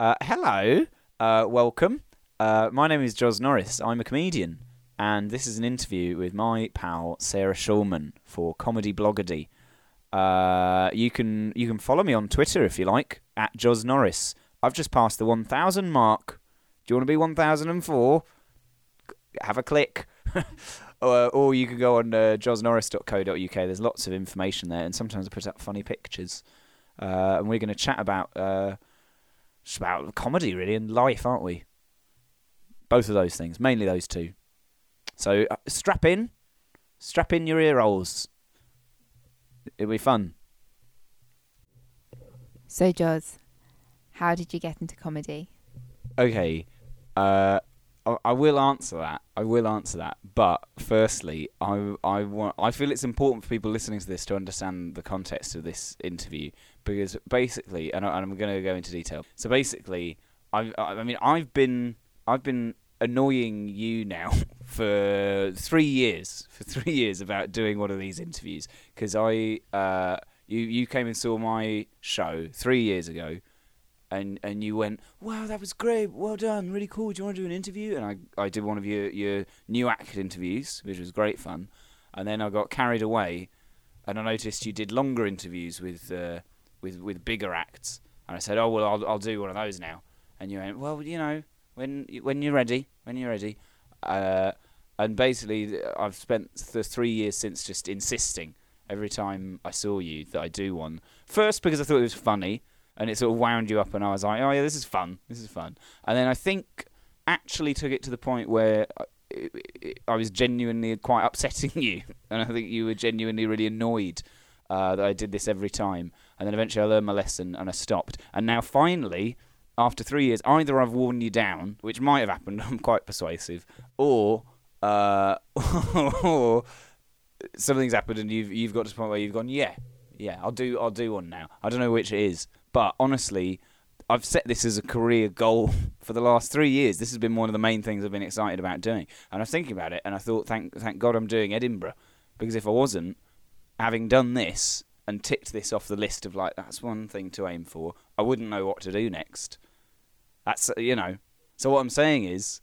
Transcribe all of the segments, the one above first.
Uh, hello, uh, welcome. Uh, my name is Joz Norris. I'm a comedian, and this is an interview with my pal Sarah Shulman for Comedy Bloggerdy. Uh, you can you can follow me on Twitter if you like at Joz Norris. I've just passed the 1,000 mark. Do you want to be 1,004? Have a click. or, or you can go on uh, joznorris.co.uk. There's lots of information there, and sometimes I put up funny pictures. Uh, and we're going to chat about just about comedy, really, and life, aren't we? Both of those things, mainly those two. So uh, strap in, strap in your ear rolls. It'll be fun. So, Joz, how did you get into comedy? Okay, uh, I, I will answer that. I will answer that. But firstly, I I want I feel it's important for people listening to this to understand the context of this interview because basically, and, I, I'm going to go into detail. So basically, I I mean I've been I've been annoying you now for three years for three years about doing one of these interviews because I uh you you came and saw my show three years ago and and you went, "Wow, that was great! Well done, really cool. Do you want to do an interview?" And I I did one of your your new act interviews, which was great fun. And then I got carried away, and I noticed you did longer interviews with uh, with with bigger acts. And I said, "Oh well, I'll I'll do one of those now." And you went, "Well, you know, when when you're ready, when you're ready." Uh, and basically, I've spent the three years since just insisting every time I saw you that I do one. First, because I thought it was funny and it sort of wound you up, and I was like, oh yeah, this is fun, this is fun. And then I think actually took it to the point where I, I was genuinely quite upsetting you, and I think you were genuinely really annoyed uh, that I did this every time. And then eventually I learned my lesson and I stopped. And now finally, after three years, either I've worn you down, which might have happened, I'm quite persuasive, or uh, or something's happened and you've you've got to the point where you've gone, yeah, yeah, I'll do I'll do one now. I don't know which it is, but honestly, I've set this as a career goal for the last three years. This has been one of the main things I've been excited about doing. And I was thinking about it, and I thought, thank thank God I'm doing Edinburgh, because if I wasn't, having done this and ticked this off the list of like that's one thing to aim for, I wouldn't know what to do next. That's uh, you know. So what I'm saying is,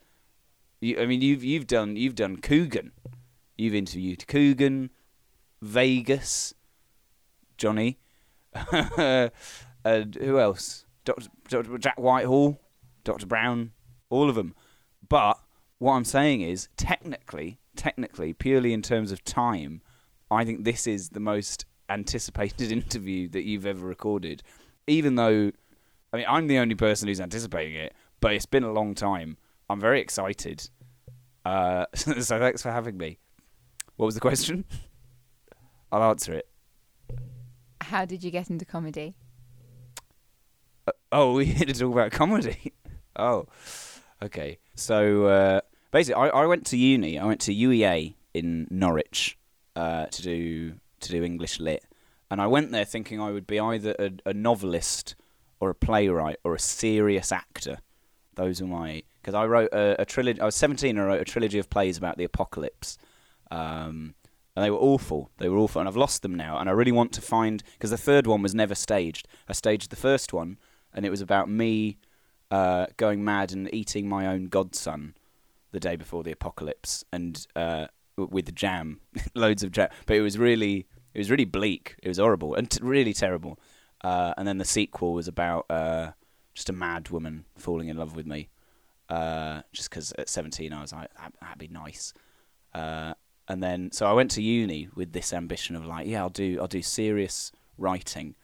you, I mean, you've you've done you've done Coogan, you've interviewed Coogan, Vegas, Johnny. and who else? Dr. Dr. Jack Whitehall, Dr. Brown, all of them. But what I'm saying is, technically, technically, purely in terms of time, I think this is the most anticipated interview that you've ever recorded. Even though, I mean, I'm the only person who's anticipating it, but it's been a long time. I'm very excited. Uh, so thanks for having me. What was the question? I'll answer it. How did you get into comedy? Uh, oh, we here to talk about comedy. oh, okay. So uh, basically, I, I went to uni. I went to UEA in Norwich uh, to do to do English lit, and I went there thinking I would be either a, a novelist or a playwright or a serious actor. Those are my because I wrote a, a trilogy. I was seventeen. and I wrote a trilogy of plays about the apocalypse. Um, and they were awful. They were awful, and I've lost them now. And I really want to find because the third one was never staged. I staged the first one, and it was about me uh, going mad and eating my own godson the day before the apocalypse, and uh, with jam, loads of jam. But it was really, it was really bleak. It was horrible and t- really terrible. Uh, and then the sequel was about uh, just a mad woman falling in love with me. Uh, just because at 17 I was like, that'd be nice. Uh, and then so I went to uni with this ambition of like, yeah, I'll do I'll do serious writing,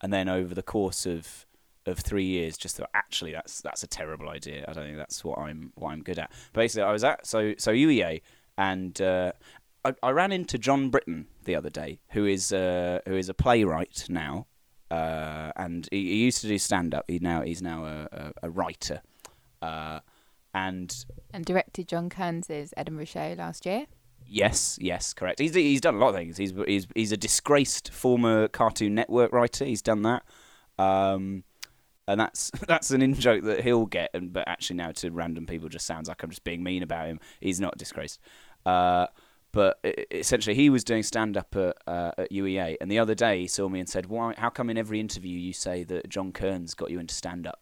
and then over the course of of three years, just thought actually that's that's a terrible idea. I don't think that's what I'm what I'm good at. Basically, I was at so so UEA, and uh, I, I ran into Jon Brittain the other day, who is uh, who is a playwright now, uh, and he, he, used to do stand up. He now he's now a, a, a writer, uh, and and directed John Kearns's Edinburgh show last year. Yes, yes, correct. He's he's done a lot of things. He's he's he's a disgraced former Cartoon Network writer. He's done that, um, and that's that's an in joke that he'll get. And but actually now to random people just sounds like I'm just being mean about him. He's not disgraced. Uh, but essentially, he was doing stand up at, uh, at UEA, and the other day he saw me and said, "Why? How come in every interview you say that John Kearns got you into stand up?"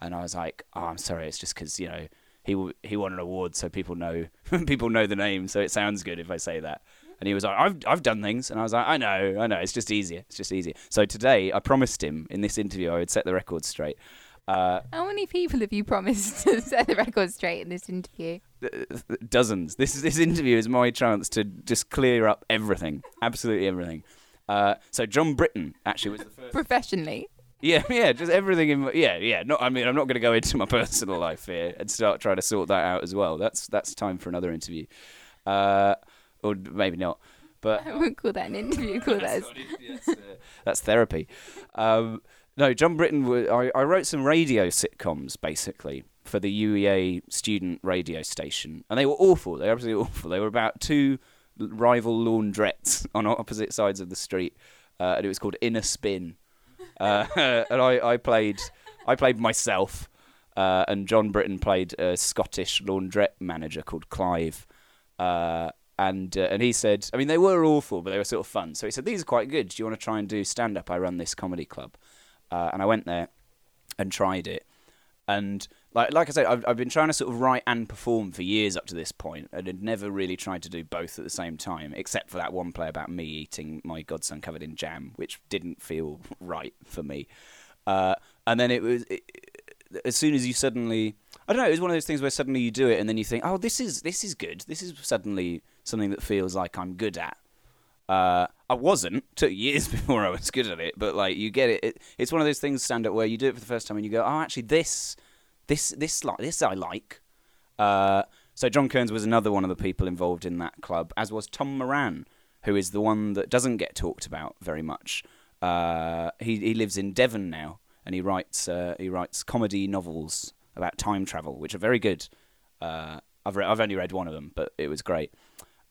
and I was like, "Oh, I'm sorry, it's just because you know he he won an award, so people know people know the name, so it sounds good if I say that." And he was like, "I've I've done things," and I was like, "I know, I know, it's just easier, it's just easier." So today, I promised him in this interview I would set the record straight. Uh, How many people have you promised to set the record straight in this interview? dozens. This is this interview is my chance to just clear up everything, absolutely everything. Uh, so Jon Brittain actually was the first. Professionally. Yeah, yeah, just everything in. My, yeah, yeah. Not. I mean, I'm not going to go into my personal life here and start trying to sort that out as well. That's that's time for another interview, uh, or maybe not. But I wouldn't call that an interview, call that that's, that's, uh, that's therapy. Um, no, Jon Brittain. I, I wrote some radio sitcoms basically for the UEA student radio station, and they were awful. They were absolutely awful. They were about two rival laundrettes on opposite sides of the street, uh, and it was called Inner Spin. Uh, and I, I played, I played myself, uh, and Jon Brittain played a Scottish laundrette manager called Clive. Uh, and uh, and he said, I mean, they were awful, but they were sort of fun. So he said, these are quite good. Do you want to try and do stand up? I run this comedy club, uh, and I went there and tried it. And like like I said, I've I've been trying to sort of write and perform for years up to this point, and had never really tried to do both at the same time, except for that one play about me eating my godson covered in jam, which didn't feel right for me. Uh, and then it was it, as soon as you suddenly, I don't know, it was one of those things where suddenly you do it, and then you think, oh, this is this is good. This is suddenly something that feels like I'm good at. Uh, I wasn't. Took years before I was good at it, but like you get it. it it's one of those things stand up where you do it for the first time and you go, oh, actually, this, this, this, like this, I like. Uh, so John Kearns was another one of the people involved in that club, as was Tom Moran, who is the one that doesn't get talked about very much. Uh, he he lives in Devon now, and he writes uh, he writes comedy novels about time travel, which are very good. Uh, I've re- I've only read one of them, but it was great.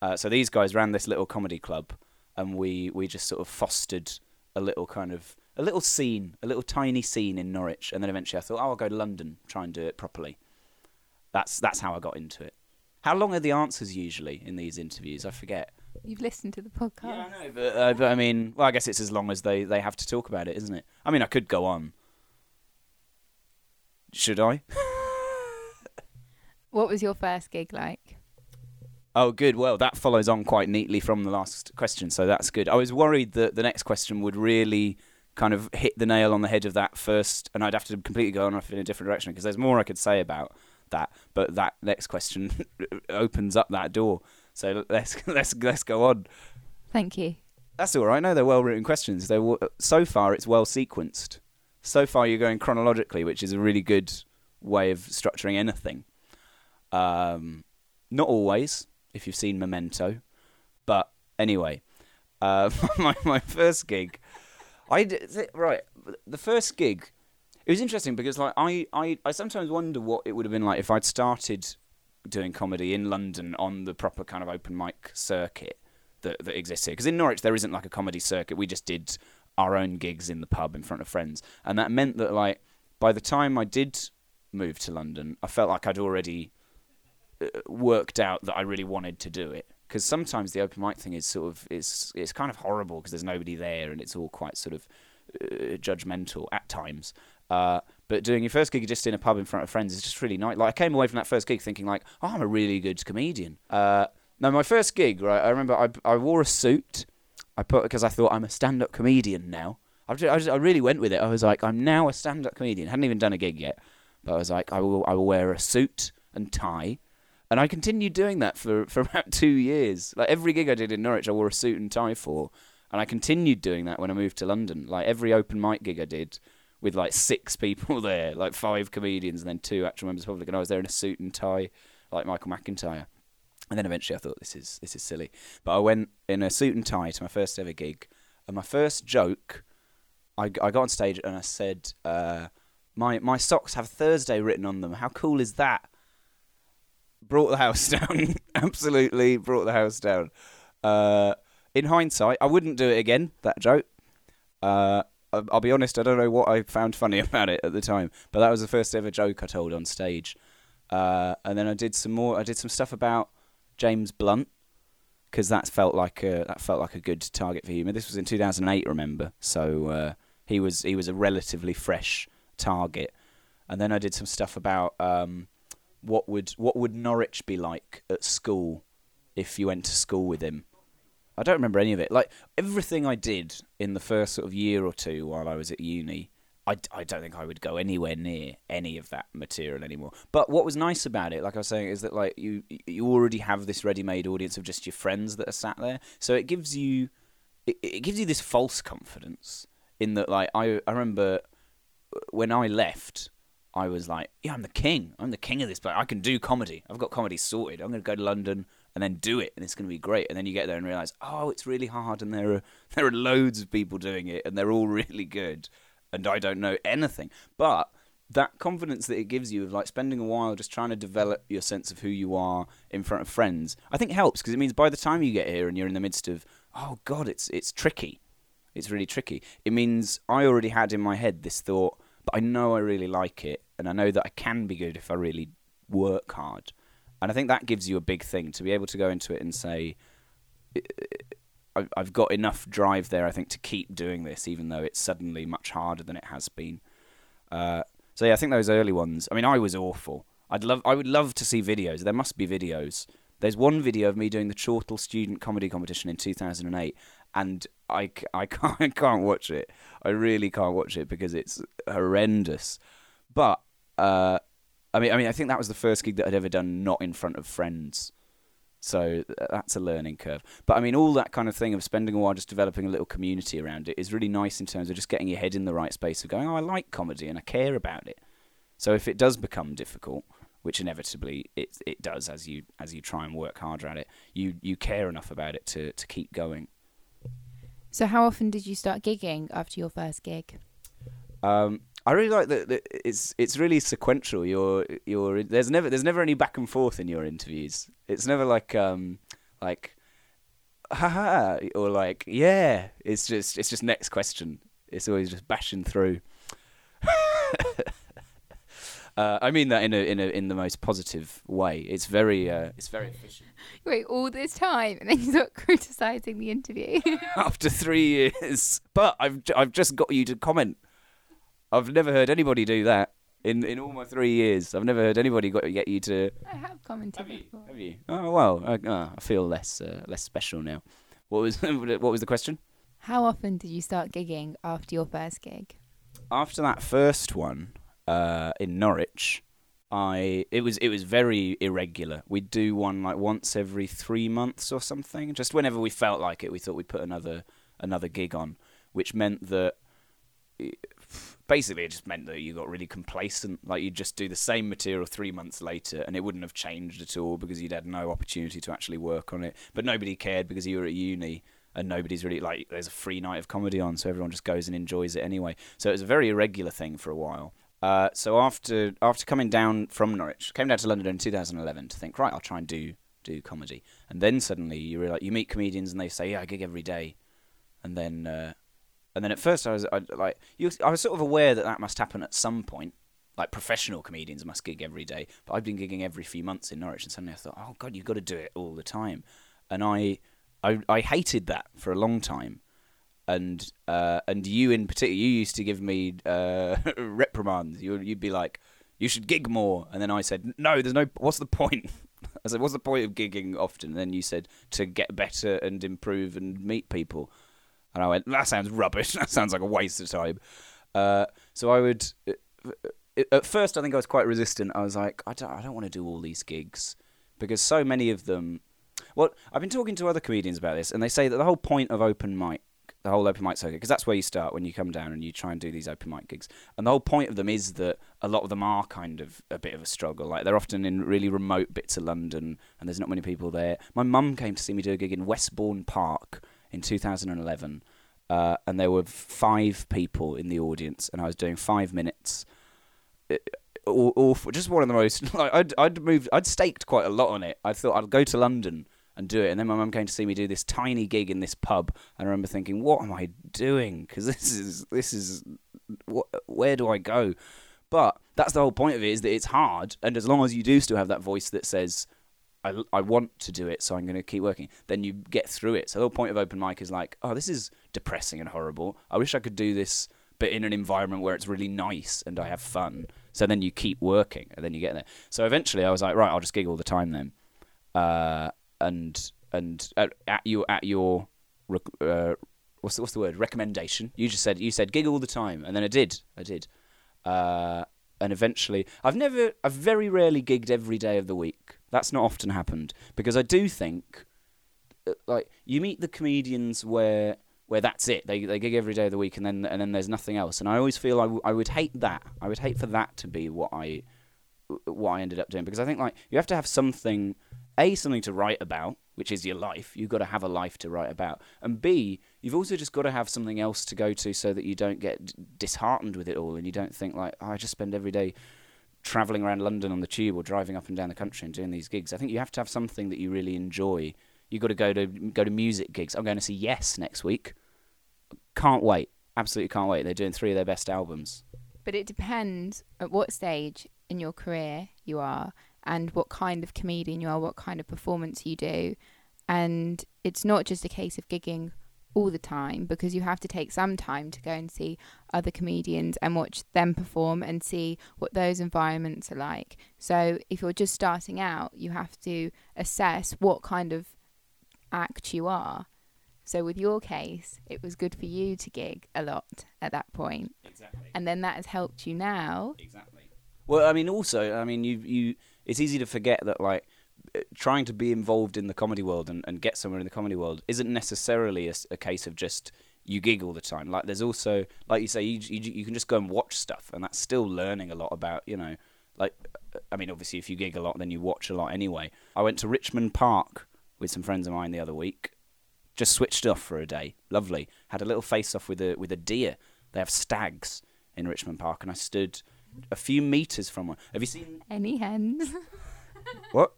Uh, so these guys ran this little comedy club, and we we just sort of fostered a little kind of a little scene, a little tiny scene in Norwich, and then eventually I thought, oh, I'll go to London, try and do it properly. That's that's how I got into it. How long are the answers usually in these interviews? I forget. You've listened to the podcast. Yeah, I know, but, uh, but I mean, well, I guess it's as long as they, they have to talk about it, isn't it? I mean, I could go on. Should I? What was your first gig like? Oh, good. Well, that follows on quite neatly from the last question, so that's good. I was worried that the next question would really kind of hit the nail on the head of that first, and I'd have to completely go off in a different direction because there's more I could say about that. But that next question opens up that door. So let's let's let's go on. Thank you. That's all right. No, they're well written questions. They're w- so far it's well sequenced. So far you're going chronologically, which is a really good way of structuring anything. Um, not always, if you've seen Memento, but anyway, uh, my my first gig, I right the first gig. It was interesting because like I, I, I sometimes wonder what it would have been like if I'd started doing comedy in London on the proper kind of open mic circuit that that exists here. Because in Norwich there isn't like a comedy circuit. We just did our own gigs in the pub in front of friends, and that meant that like by the time I did move to London, I felt like I'd already worked out that I really wanted to do it. Because sometimes the open mic thing is sort of it's it's kind of horrible because there's nobody there and it's all quite sort of uh, judgmental at times. Uh, but doing your first gig just in a pub in front of friends is just really nice. Like I came away from that first gig thinking like, oh, I'm a really good comedian. Uh, no, my first gig, right? I remember I I wore a suit. I put because I thought I'm a stand-up comedian now. I just, I, I really went with it. I was like, I'm now a stand-up comedian. hadn't even done a gig yet, but I was like, I will I will wear a suit and tie. And I continued doing that for, for about two years. Like every gig I did in Norwich, I wore a suit and tie for. And I continued doing that when I moved to London. Like every open mic gig I did with like six people there, like five comedians and then two actual members of the public. And I was there in a suit and tie, like Michael McIntyre. And then eventually I thought, this is, this is silly. But I went in a suit and tie to my first ever gig. And my first joke, I, I got on stage and I said, uh, my, my socks have Thursday written on them. How cool is that? Brought the house down. Absolutely brought the house down. Uh, in hindsight, I wouldn't do it again. That joke. Uh, I'll be honest. I don't know what I found funny about it at the time, but that was the first ever joke I told on stage. Uh, and then I did some more. I did some stuff about James Blunt because that felt like a that felt like a good target for humour. This was in 2008, remember? So uh, he was he was a relatively fresh target. and then I did some stuff about um, what would what would Norwich be like at school if you went to school with him. I don't remember any of it. Like everything I did in the first sort of year or two while I was at uni, I, I don't think I would go anywhere near any of that material anymore. But what was nice about it, like I was saying, is that like you you already have this ready-made audience of just your friends that are sat there, so it gives you it, it gives you this false confidence in that like I I remember when I left. I was like, yeah, I'm the king. I'm the king of this place. I can do comedy. I've got comedy sorted. I'm going to go to London and then do it, and it's going to be great. And then you get there and realize, oh, it's really hard, and there are there are loads of people doing it, and they're all really good, and I don't know anything. But that confidence that it gives you of like spending a while just trying to develop your sense of who you are in front of friends, I think helps because it means by the time you get here and you're in the midst of, oh God, it's it's tricky, it's really tricky. It means I already had in my head this thought, but I know I really like it, and I know that I can be good if I really work hard. And I think that gives you a big thing to be able to go into it and say, I've got enough drive there, I think, to keep doing this, even though it's suddenly much harder than it has been. Uh, so yeah, I think those early ones. I mean, I was awful. I'd love, I would love to see videos. There must be videos. There's one video of me doing the Chortle Student Comedy Competition in 2008, and I, I can't, I can't watch it. I really can't watch it because it's horrendous. But uh, I mean, I mean, I think that was the first gig that I'd ever done not in front of friends. So that's a learning curve. But I mean, all that kind of thing of spending a while just developing a little community around it is really nice in terms of just getting your head in the right space of going, oh, I like comedy and I care about it. So if it does become difficult, which inevitably it it does as you as you try and work harder at it, you you care enough about it to to keep going. So how often did you start gigging after your first gig? Um, I really like that, it's it's really sequential. You're you're there's never there's never any back and forth in your interviews. It's never like um like haha or like yeah. It's just it's just next question. It's always just bashing through. uh, I mean that in a in a in the most positive way. It's very uh, it's very efficient. Wait, all this time, and then you start criticizing the interview. After three years, but I've I've just got you to comment I've never heard anybody do that in in all my three years. I've never heard anybody got, get you to. I have commented Have you? before. Have you? Oh well, I, oh, I feel less uh, less special now. What was what was the question? How often did you start gigging after your first gig? After that first one uh, in Norwich, I it was it was very irregular. We'd do one like once every three months or something. Just whenever we felt like it, we thought we'd put another another gig on, which meant that basically it just meant that you got really complacent. Like you'd just do the same material three months later, and it wouldn't have changed at all because you'd had no opportunity to actually work on it. But nobody cared because you were at uni, and nobody's really like there's a free night of comedy on, so everyone just goes and enjoys it anyway. So it was a very irregular thing for a while. Uh, so after after coming down from Norwich, came down to London in 2011 to think, right, I'll try and do do comedy, and then suddenly you realize you meet comedians and they say, yeah, I gig every day, and then. Uh, and then at first I was I, like, you, I was sort of aware that that must happen at some point. Like professional comedians must gig every day, but I've been gigging every few months in Norwich, and suddenly I thought, oh god, you've got to do it all the time, and I, I, I hated that for a long time, and uh, and you in particular, you used to give me uh, reprimands. You, you'd be like, you should gig more, and then I said, no, there's no. What's the point? I said, what's the point of gigging often? And then you said to get better and improve and meet people. And I went, that sounds rubbish. That sounds like a waste of time. Uh, so I would. At first, I think I was quite resistant. I was like, I don't, I don't want to do all these gigs because so many of them. Well, I've been talking to other comedians about this, and they say that the whole point of open mic, the whole open mic circuit, because that's where you start when you come down and you try and do these open mic gigs. And the whole point of them is that a lot of them are kind of a bit of a struggle. Like they're often in really remote bits of London, and there's not many people there. My mum came to see me do a gig in Westbourne Park in 2011 uh, and there were five people in the audience, and I was doing five minutes. awful, just one of the most. Like I'd I'd moved, I'd staked quite a lot on it. I thought I'd go to London and do it, and then my mum came to see me do this tiny gig in this pub, and I remember thinking, "What am I doing? Because this is this is what, where do I go?" But that's the whole point of it is that it's hard, and as long as you do still have that voice that says, I, I want to do it, so I'm going to keep working. Then you get through it. So the whole point of open mic is like, oh, this is depressing and horrible. I wish I could do this, but in an environment where it's really nice and I have fun. So then you keep working, and then you get there. So eventually, I was like, right, I'll just gig all the time then, uh, and and at, at your at your uh, what's the, what's the word recommendation? You just said you said gig all the time, and then I did, I did, uh, and eventually, I've never, I've very rarely gigged every day of the week. That's not often happened because I do think, uh, like, you meet the comedians where where that's it. They they gig every day of the week, and then and then there's nothing else. And I always feel I, w- I would hate that. I would hate for that to be what I what I ended up doing because I think like you have to have something a something to write about, which is your life. You've got to have a life to write about, and b you've also just got to have something else to go to so that you don't get disheartened with it all, and you don't think like oh, I just spend every day traveling around London on the tube or driving up and down the country and doing these gigs. I think you have to have something that you really enjoy. You got to go to go to music gigs. I'm going to see Yes next week. Can't wait. Absolutely can't wait. They're doing three of their best albums. But it depends at what stage in your career you are and what kind of comedian you are, what kind of performance you do. And it's not just a case of gigging all the time because you have to take some time to go and see other comedians and watch them perform and see what those environments are like. So if you're just starting out, you have to assess what kind of act you are. So with your case, it was good for you to gig a lot at that point, Exactly. and then that has helped you now. Exactly. Well, I mean, also, I mean, you you. It's easy to forget that like trying to be involved in the comedy world and, and get somewhere in the comedy world isn't necessarily a case of just you gig all the time. Like there's also, like you say, you, you you can just go and watch stuff, and that's still learning a lot about you know, like uh, I mean, obviously, if you gig a lot, then you watch a lot anyway. I went to Richmond Park with some friends of mine the other week. Just switched off for a day. Lovely. Had a little face off with a with a deer. They have stags in Richmond Park, and I stood a few meters from one. Have you seen Any hens? what?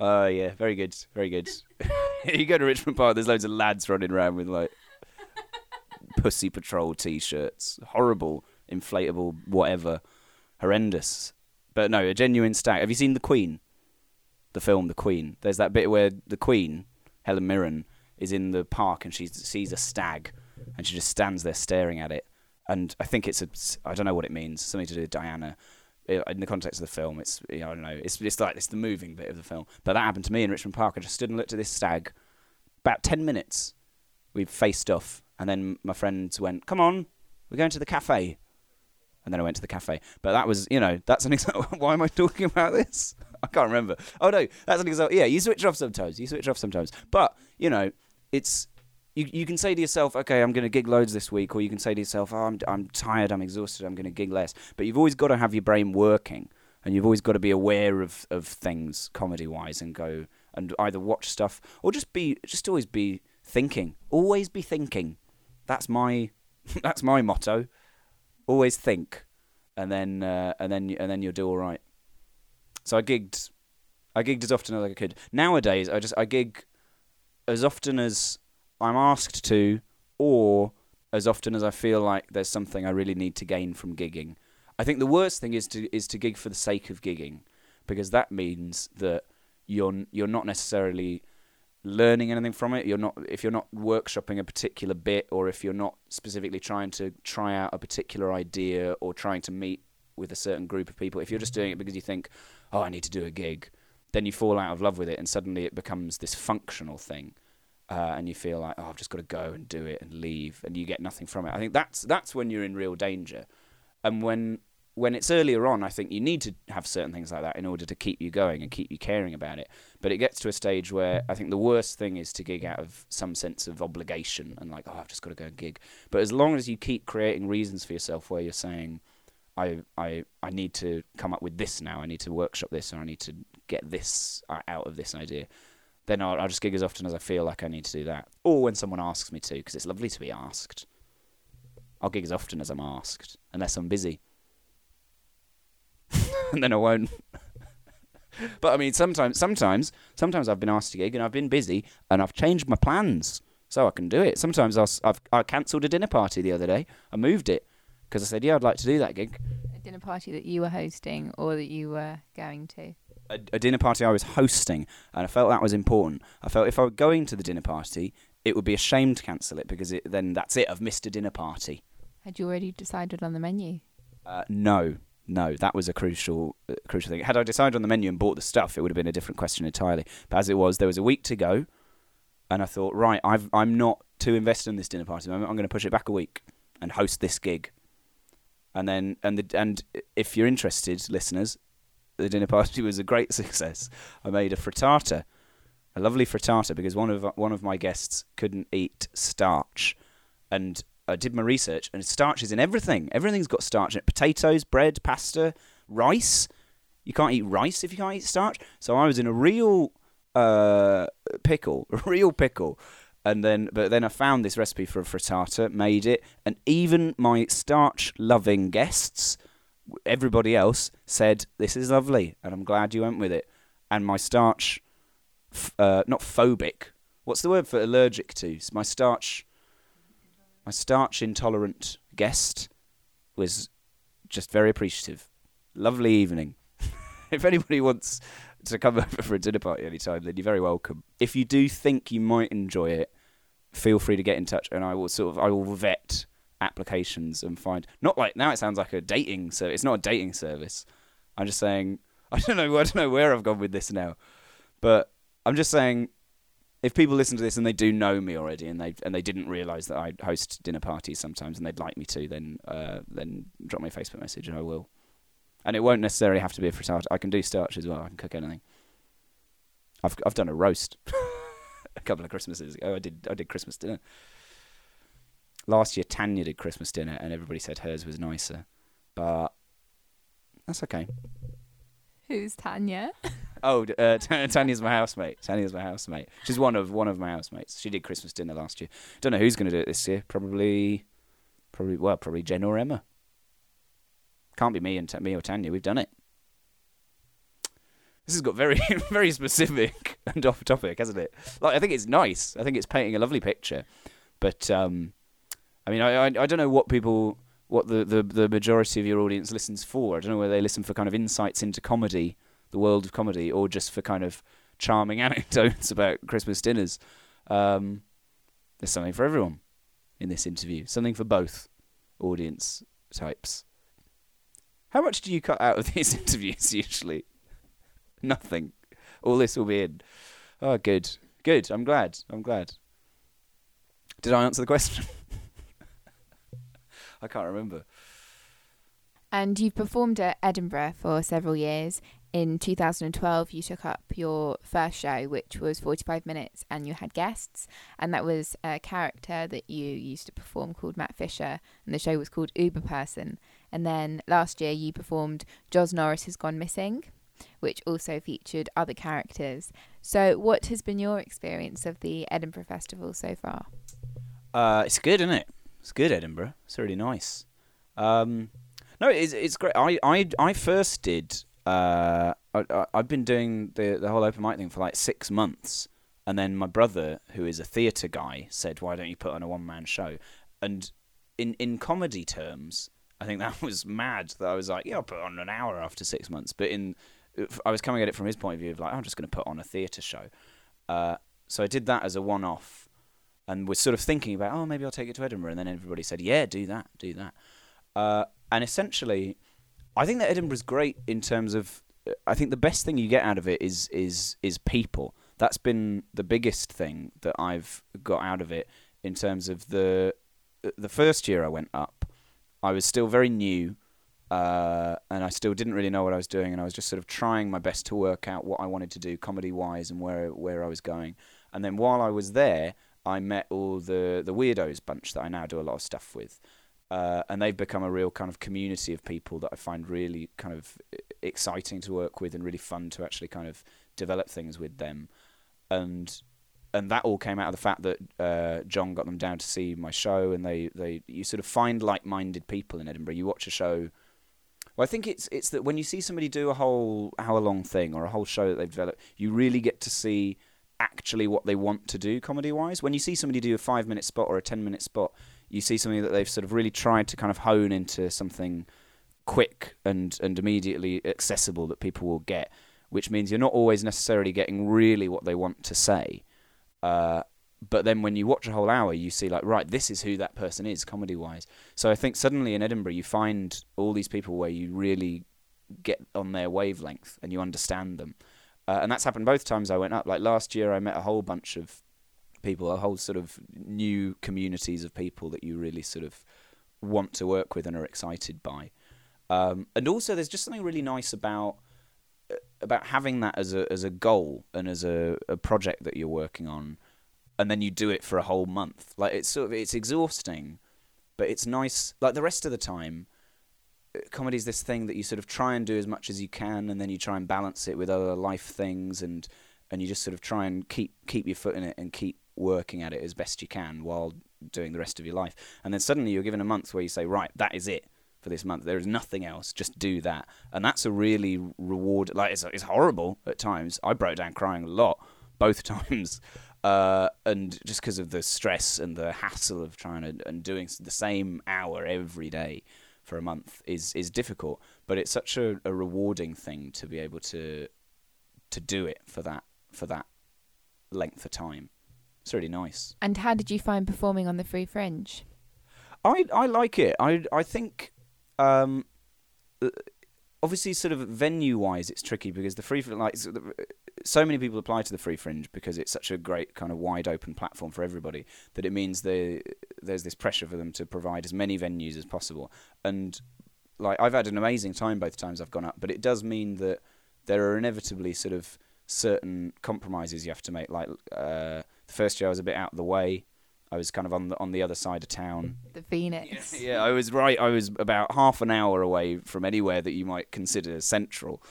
Oh yeah, very good, very good. you go to Richmond Park, there's loads of lads running around with like Pussy Patrol t-shirts, horrible, inflatable, whatever, horrendous. But no, a genuine stag. Have you seen The Queen? The film The Queen. There's that bit where the Queen, Helen Mirren, is in the park and she sees a stag, and she just stands there staring at it. And I think it's a, I don't know what it means, something to do with Diana in the context of the film, it's you know, I don't know. It's it's like it's the moving bit of the film. But that happened to me in Richmond Park. I just stood and looked at this stag. About ten minutes, we faced off, and then my friends went, "Come on, we're going to the cafe." And then I went to the cafe. But that was, you know, that's an example. Why am I talking about this? I can't remember. Oh no, that's an example. Yeah, you switch off sometimes. You switch off sometimes. But you know, it's you. You can say to yourself, "Okay, I'm going to gig loads this week," or you can say to yourself, "Oh, I'm I'm tired. I'm exhausted. I'm going to gig less." But you've always got to have your brain working, and you've always got to be aware of of things comedy wise, and go and either watch stuff or just be just always be thinking. Always be thinking. That's my that's my motto. Always think, and then uh, and then and then you'll do all right. So I gigged, I gigged as often as I could. Nowadays, I just I gig as often as I'm asked to, or as often as I feel like there's something I really need to gain from gigging. I think the worst thing is to is to gig for the sake of gigging, because that means that you're you're not necessarily learning anything from it. You're not if you're not workshopping a particular bit, or if you're not specifically trying to try out a particular idea, or trying to meet with a certain group of people. If you're just doing it because you think, oh, I need to do a gig, then you fall out of love with it, and suddenly it becomes this functional thing. Uh, and you feel like, oh, I've just got to go and do it and leave, and you get nothing from it. I think that's that's when you're in real danger, and when when it's earlier on, I think you need to have certain things like that in order to keep you going and keep you caring about it. But it gets to a stage where I think the worst thing is to gig out of some sense of obligation and like, oh, I've just got to go and gig. But as long as you keep creating reasons for yourself where you're saying, I, I, I need to come up with this now, I need to workshop this, or I need to get this uh, out of this idea, then I'll, I'll just gig as often as I feel like I need to do that. Or when someone asks me to, because it's lovely to be asked. I'll gig as often as I'm asked, unless I'm busy. and then I won't. but I mean, sometimes, sometimes, sometimes I've been asked to gig and I've been busy and I've changed my plans so I can do it. Sometimes I'll, I've I cancelled a dinner party the other day. I moved it because I said, yeah, I'd like to do that gig. A dinner party that you were hosting or that you were going to? A, a dinner party I was hosting, and I felt that was important. I felt if I were going to the dinner party, it would be a shame to cancel it because it, then that's it. I've missed a dinner party. Had you already decided on the menu? Uh, no, no, that was a crucial uh, crucial thing. Had I decided on the menu and bought the stuff, it would have been a different question entirely. But as it was, there was a week to go, and I thought, right, I've, I'm not too invested in this dinner party. I'm, I'm going to push it back a week and host this gig. And then, and the, and if you're interested, listeners, the dinner party was a great success. I made a frittata, a lovely frittata, because one of one of my guests couldn't eat starch, and I did my research, and starch is in everything. Everything's got starch in it: potatoes, bread, pasta, rice. You can't eat rice if you can't eat starch. So I was in a real uh, pickle, a real pickle. And then, but then I found this recipe for a frittata, made it, and even my starch-loving guests, everybody else, said this is lovely, and I'm glad you went with it. And my starch, uh, not phobic. What's the word for allergic to? My starch my starch intolerant guest was just very appreciative. Lovely evening. if anybody wants to come over for a dinner party anytime, then you're very welcome. If you do think you might enjoy it, feel free to get in touch, and I will sort of I will vet applications and find not like now it sounds like a dating service. It's not a dating service. I'm just saying I don't know I don't know where I've gone with this now, but I'm just saying if people listen to this and they do know me already and they and they didn't realise that I host dinner parties sometimes and they'd like me to, then uh, then drop me a Facebook message and I will. And it won't necessarily have to be a frittata. I can do starch as well. I can cook anything. I've I've done a roast a couple of Christmases ago. I did I did Christmas dinner. Last year Tanya did Christmas dinner and everybody said hers was nicer, but that's okay. Who's Tanya? Oh, uh, Tanya's my housemate. Tanya's my housemate. She's one of one of my housemates. She did Christmas dinner last year. Don't know who's going to do it this year. Probably, probably well, probably Jen or Emma. Can't be me and me or Tanya. We've done it. This has got very very specific and off topic, hasn't it? Like I think it's nice. I think it's painting a lovely picture, but um, I mean, I, I I don't know what people what the, the the majority of your audience listens for. I don't know whether they listen for kind of insights into comedy the world of comedy or just for kind of charming anecdotes about Christmas dinners. Um, there's something for everyone in this interview, something for both audience types. How much do you cut out of these interviews usually? Nothing. All this will be in. Oh, good. Good. I'm glad. I'm glad. Did I answer the question? I can't remember. And you've performed at Edinburgh for several years. In 2012 you took up your first show which was 45 minutes and you had guests. And that was a character that you used to perform called matt fisher and the show was called uber person. And then last year you performed joz norris has gone missing which also featured other characters. So what has been your experience of the edinburgh festival so far? Uh, it's good isn't it it's good edinburgh it's really nice um, no it's, it's great I, I, I first did uh, I, have been doing the the whole open mic thing for like six months, and then my brother, who is a theatre guy, said, "Why don't you put on a one man show?" And in in comedy terms, I think that was mad. That I was like, "Yeah, I'll put on an hour after six months," but in I was coming at it from his point of view of like, "I'm just going to put on a theatre show." Uh, so I did that as a one off, and was sort of thinking about, "Oh, maybe I'll take it to Edinburgh," and then everybody said, "Yeah, do that, do that," uh, and essentially I think that Edinburgh's great in terms of. I think the best thing you get out of it is is is people. That's been the biggest thing that I've got out of it in terms of the the first year I went up. I was still very new, uh, and I still didn't really know what I was doing, and I was just sort of trying my best to work out what I wanted to do comedy wise and where where I was going. And then while I was there, I met all the the weirdos bunch that I now do a lot of stuff with. Uh, and they've become a real kind of community of people that I find really kind of exciting to work with and really fun to actually kind of develop things with them. And and that all came out of the fact that uh, John got them down to see my show, and they, they you sort of find like-minded people in Edinburgh. You watch a show. Well, I think it's it's that when you see somebody do a whole hour-long thing or a whole show that they've developed, you really get to see actually what they want to do comedy-wise. When you see somebody do a five-minute spot or a ten-minute spot, you see something that they've sort of really tried to kind of hone into something quick and and immediately accessible that people will get, which means you're not always necessarily getting really what they want to say. Uh, but then when you watch a whole hour, you see like, right, this is who that person is, comedy wise. So I think suddenly in Edinburgh, you find all these people where you really get on their wavelength and you understand them. Uh, and that's happened both times I went up. Like last year, I met a whole bunch of people, a whole sort of new communities of people that you really sort of want to work with and are excited by. Um, and also, there's just something really nice about uh, about having that as a as a goal and as a, a project that you're working on, and then you do it for a whole month. Like it's sort of it's exhausting, but it's nice. Like the rest of the time, comedy is this thing that you sort of try and do as much as you can, and then you try and balance it with other life things, and and you just sort of try and keep keep your foot in it and keep working at it as best you can while doing the rest of your life. And then suddenly you're given a month where you say, right, that is it for this month. There is nothing else. Just do that, and that's a really reward. Like it's, it's horrible at times. I broke down crying a lot both times, uh, and just because of the stress and the hassle of trying to and doing the same hour every day for a month is is difficult. But it's such a, a rewarding thing to be able to to do it for that for that length of time. It's really nice. And how did you find performing on the Free Fringe? I I like it. I I think um, obviously, sort of venue wise, it's tricky because the free like so many people apply to the free fringe because it's such a great kind of wide open platform for everybody that it means there's this pressure for them to provide as many venues as possible. And like I've had an amazing time both times I've gone up, but it does mean that there are inevitably sort of certain compromises you have to make. Like uh, the first year I was a bit out of the way. I was kind of on the on the other side of town. The Phoenix. Yeah, I was right. I was about half an hour away from anywhere that you might consider central.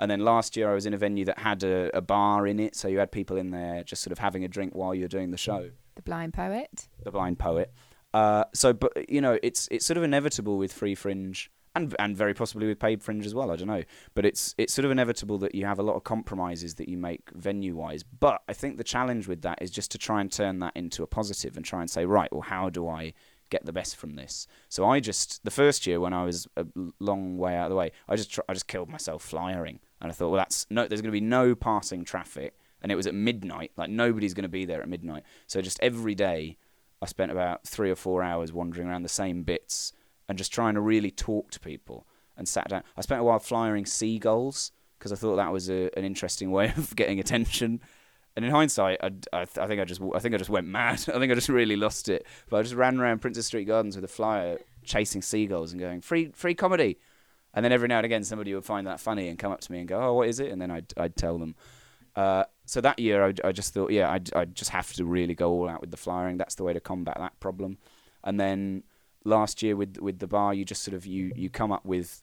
And then last year I was in a venue that had a, a bar in it, so you had people in there just sort of having a drink while you're doing the show. The Blind Poet. The Blind Poet. Uh, so, but you know, it's it's sort of inevitable with Free Fringe and and very possibly with paid fringe as well. I don't know, but it's it's sort of inevitable that you have a lot of compromises that you make venue wise. But I think the challenge with that is just to try and turn that into a positive and try and say, right, well, how do I get the best from this? So I just the first year when I was a long way out of the way, I just tr- I just killed myself flyering, and I thought, well, that's no, there's going to be no passing traffic, and it was at midnight, like nobody's going to be there at midnight. So just every day. I spent about three or four hours wandering around the same bits, and just trying to really talk to people and sat down. I spent a while flying seagulls because I thought that was a, an interesting way of getting attention. And in hindsight, I, I, I, think I just I think I just went mad. I think I just really lost it. But I just ran around Princes Street Gardens with a flyer, chasing seagulls and going free free comedy. And then every now and again, somebody would find that funny and come up to me and go, "Oh, what is it?" And then I'd I'd tell them. Uh, so that year, I, I just thought, yeah, I I just have to really go all out with the flyering. That's the way to combat that problem. And then last year with with the bar, you just sort of you you come up with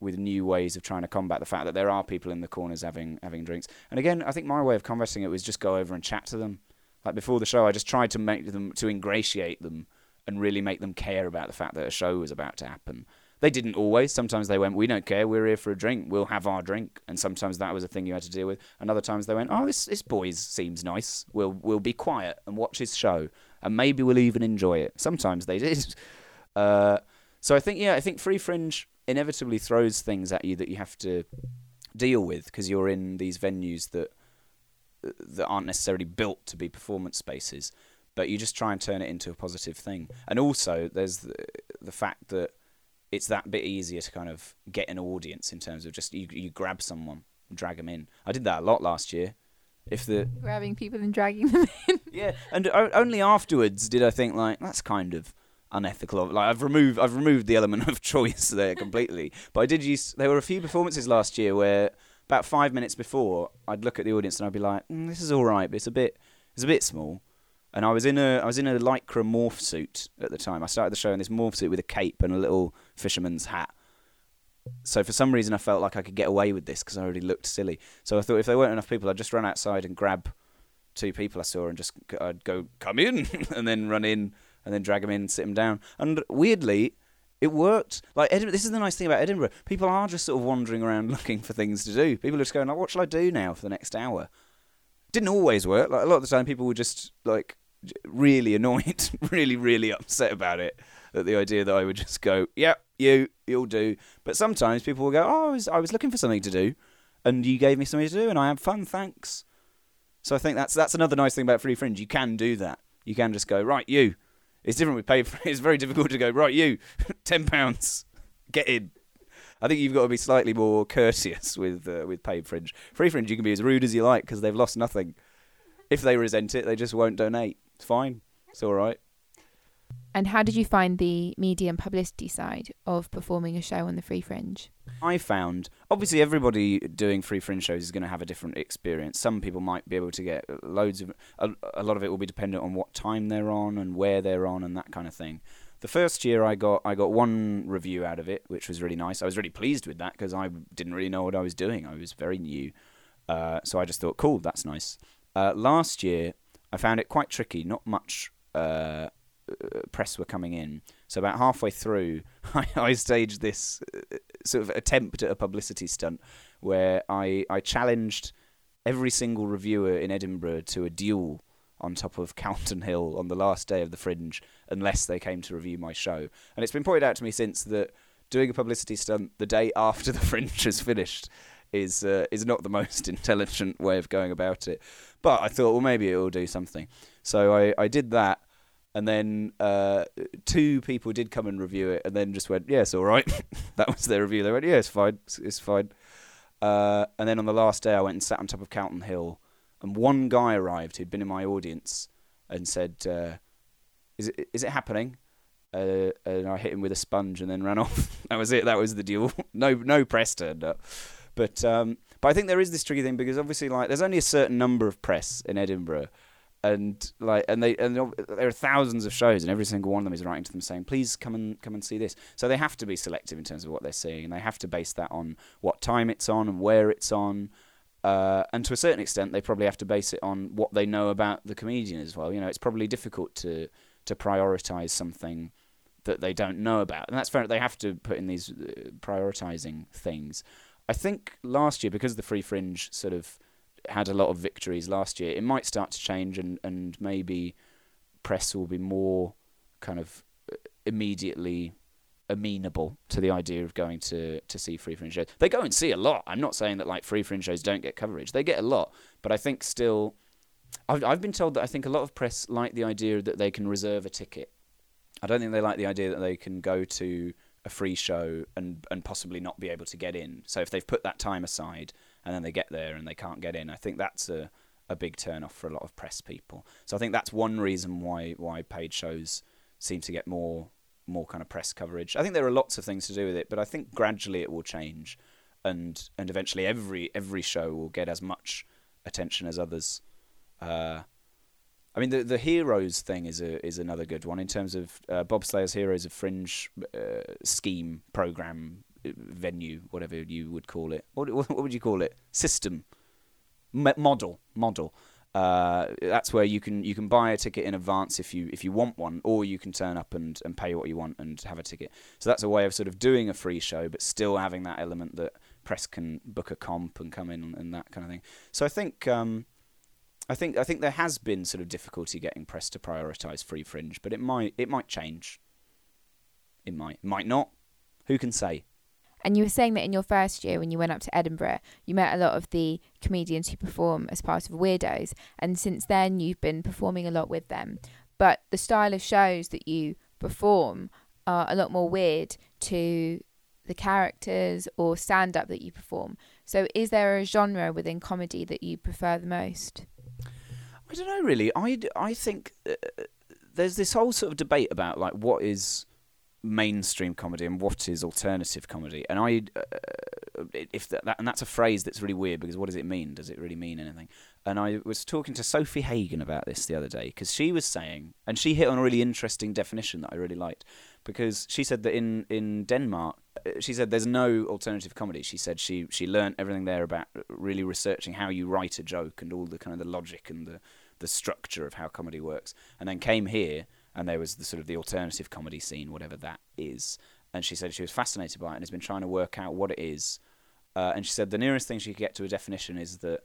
with new ways of trying to combat the fact that there are people in the corners having having drinks. And again, I think my way of conversing it was just go over and chat to them. Like before the show, I just tried to make them to ingratiate them and really make them care about the fact that a show was about to happen. They didn't always. Sometimes they went, "We don't care. We're here for a drink. We'll have our drink." And sometimes that was a thing you had to deal with. And other times they went, "Oh, this this boy seems nice. We'll we'll be quiet and watch his show, and maybe we'll even enjoy it." Sometimes they did. Uh, so I think yeah, I think free fringe inevitably throws things at you that you have to deal with because you're in these venues that that aren't necessarily built to be performance spaces, but you just try and turn it into a positive thing. And also, there's the, the fact that it's that bit easier to kind of get an audience in terms of just you you grab someone, drag them in. I did that a lot last year. If the grabbing people and dragging them in. yeah, and only afterwards did I think like that's kind of unethical. Like I've removed I've removed the element of choice there completely. but I did use. There were a few performances last year where about five minutes before I'd look at the audience and I'd be like, mm, "This is all right, but it's a bit it's a bit small." And I was in a I was in a lycra morph suit at the time. I started the show in this morph suit with a cape and a little fisherman's hat. So for some reason I felt like I could get away with this because I already looked silly. So I thought if there weren't enough people, I'd just run outside and grab two people I saw and just I'd go come in and then run in and then drag them in and sit them down. And weirdly, it worked. Like Edinburgh, this is the nice thing about Edinburgh. People are just sort of wandering around looking for things to do. People are just going like, "What shall I do now for the next hour?" Didn't always work. Like a lot of the time, people were just like really annoyed, really, really upset about it. At the idea that I would just go, "Yep, yeah, you, you'll do." But sometimes people will go, "Oh, I was, I was looking for something to do, and you gave me something to do, and I had fun. Thanks." So I think that's that's another nice thing about Free Fringe. You can do that You can just go right, you. It's different with paid. It's very difficult to go right, you. Ten pounds, get in. I think you've got to be slightly more courteous with uh, with paid fringe. Free fringe, you can be as rude as you like because they've lost nothing. If they resent it, they just won't donate. It's fine. It's all right. And how did you find the media and publicity side of performing a show on the Free Fringe? I found obviously everybody doing free fringe shows is going to have a different experience. Some people might be able to get loads of a, a lot of it will be dependent on what time they're on and where they're on and that kind of thing. The first year I got I got one review out of it, which was really nice. I was really pleased with that because I didn't really know what I was doing. I was very new, uh, so I just thought, cool, that's nice. Uh, last year I found it quite tricky. Not much uh, press were coming in. So about halfway through, I, I staged this uh, sort of attempt at a publicity stunt where I, I challenged every single reviewer in Edinburgh to a duel on top of Calton Hill on the last day of the Fringe, unless they came to review my show. And it's been pointed out to me since that doing a publicity stunt the day after the Fringe has finished is uh, is not the most intelligent way of going about it. But I thought, well, maybe it will do something. So I, I did that, and then uh, two people did come and review it, and then just went, "Yes, all right." that was their review. They went, "Yeah, it's fine. It's, it's fine." Uh, and then on the last day, I went and sat on top of Calton Hill, and one guy arrived who'd been in my audience and said, uh, "Is it is it happening?" Uh, and I hit him with a sponge and then ran off. that was it. That was the deal. no no press turned up. But um, but I think there is this tricky thing because obviously like there's only a certain number of press in Edinburgh, and like and they and there are thousands of shows and every single one of them is writing to them saying please come and come and see this. So they have to be selective in terms of what they're seeing and they have to base that on what time it's on and where it's on. Uh, and to a certain extent, they probably have to base it on what they know about the comedian as well. You know, it's probably difficult to to prioritize something that they don't know about, and that's fair. They have to put in these uh, prioritizing things. I think last year, because the Free Fringe sort of had a lot of victories last year, it might start to change, and and maybe press will be more kind of uh, immediately amenable to the idea of going to to see free fringe shows. They go and see a lot. I'm not saying that like free fringe shows don't get coverage. They get a lot, but I think still, I've I've been told that I think a lot of press like the idea that they can reserve a ticket. I don't think they like the idea that they can go to a free show and and possibly not be able to get in. So if they've put that time aside and then they get there and they can't get in, I think that's a a big turn off for a lot of press people. So I think that's one reason why why paid shows seem to get more more kind of press coverage. I think there are lots of things to do with it, but I think gradually it will change, and and eventually every every show will get as much attention as others. Uh, I mean, the the heroes thing is a is another good one in terms of uh, Bob Slayer's Heroes of Fringe uh, scheme program venue, whatever you would call it. What what would you call it? System, M- model, model. Uh, that's where you can you can buy a ticket in advance if you if you want one, or you can turn up and, and pay what you want and have a ticket. So that's a way of sort of doing a free show, but still having that element that press can book a comp and come in and that kind of thing. So I think um, I think I think there has been sort of difficulty getting press to prioritise free fringe, but it might it might change. It might might not. Who can say? And you were saying that in your first year, when you went up to Edinburgh, you met a lot of the comedians who perform as part of Weirdos. And since then, you've been performing a lot with them. But the style of shows that you perform are a lot more weird to the characters or stand up that you perform. So, is there a genre within comedy that you prefer the most? I don't know, really. I, I think uh, there's this whole sort of debate about like what is mainstream comedy and what is alternative comedy. And I, uh, if that, that, and that's a phrase that's really weird because what does it mean? Does it really mean anything? And I was talking to Sofie Hagen about this the other day because she was saying, and she hit on a really interesting definition that I really liked because she said that in in Denmark, uh, she said there's no alternative comedy. She said she she learned everything there about really researching how you write a joke and all the kind of the logic and the the structure of how comedy works, and then came here and there was the sort of the alternative comedy scene, whatever that is. And she said she was fascinated by it and has been trying to work out what it is. Uh, and she said the nearest thing she could get to a definition is that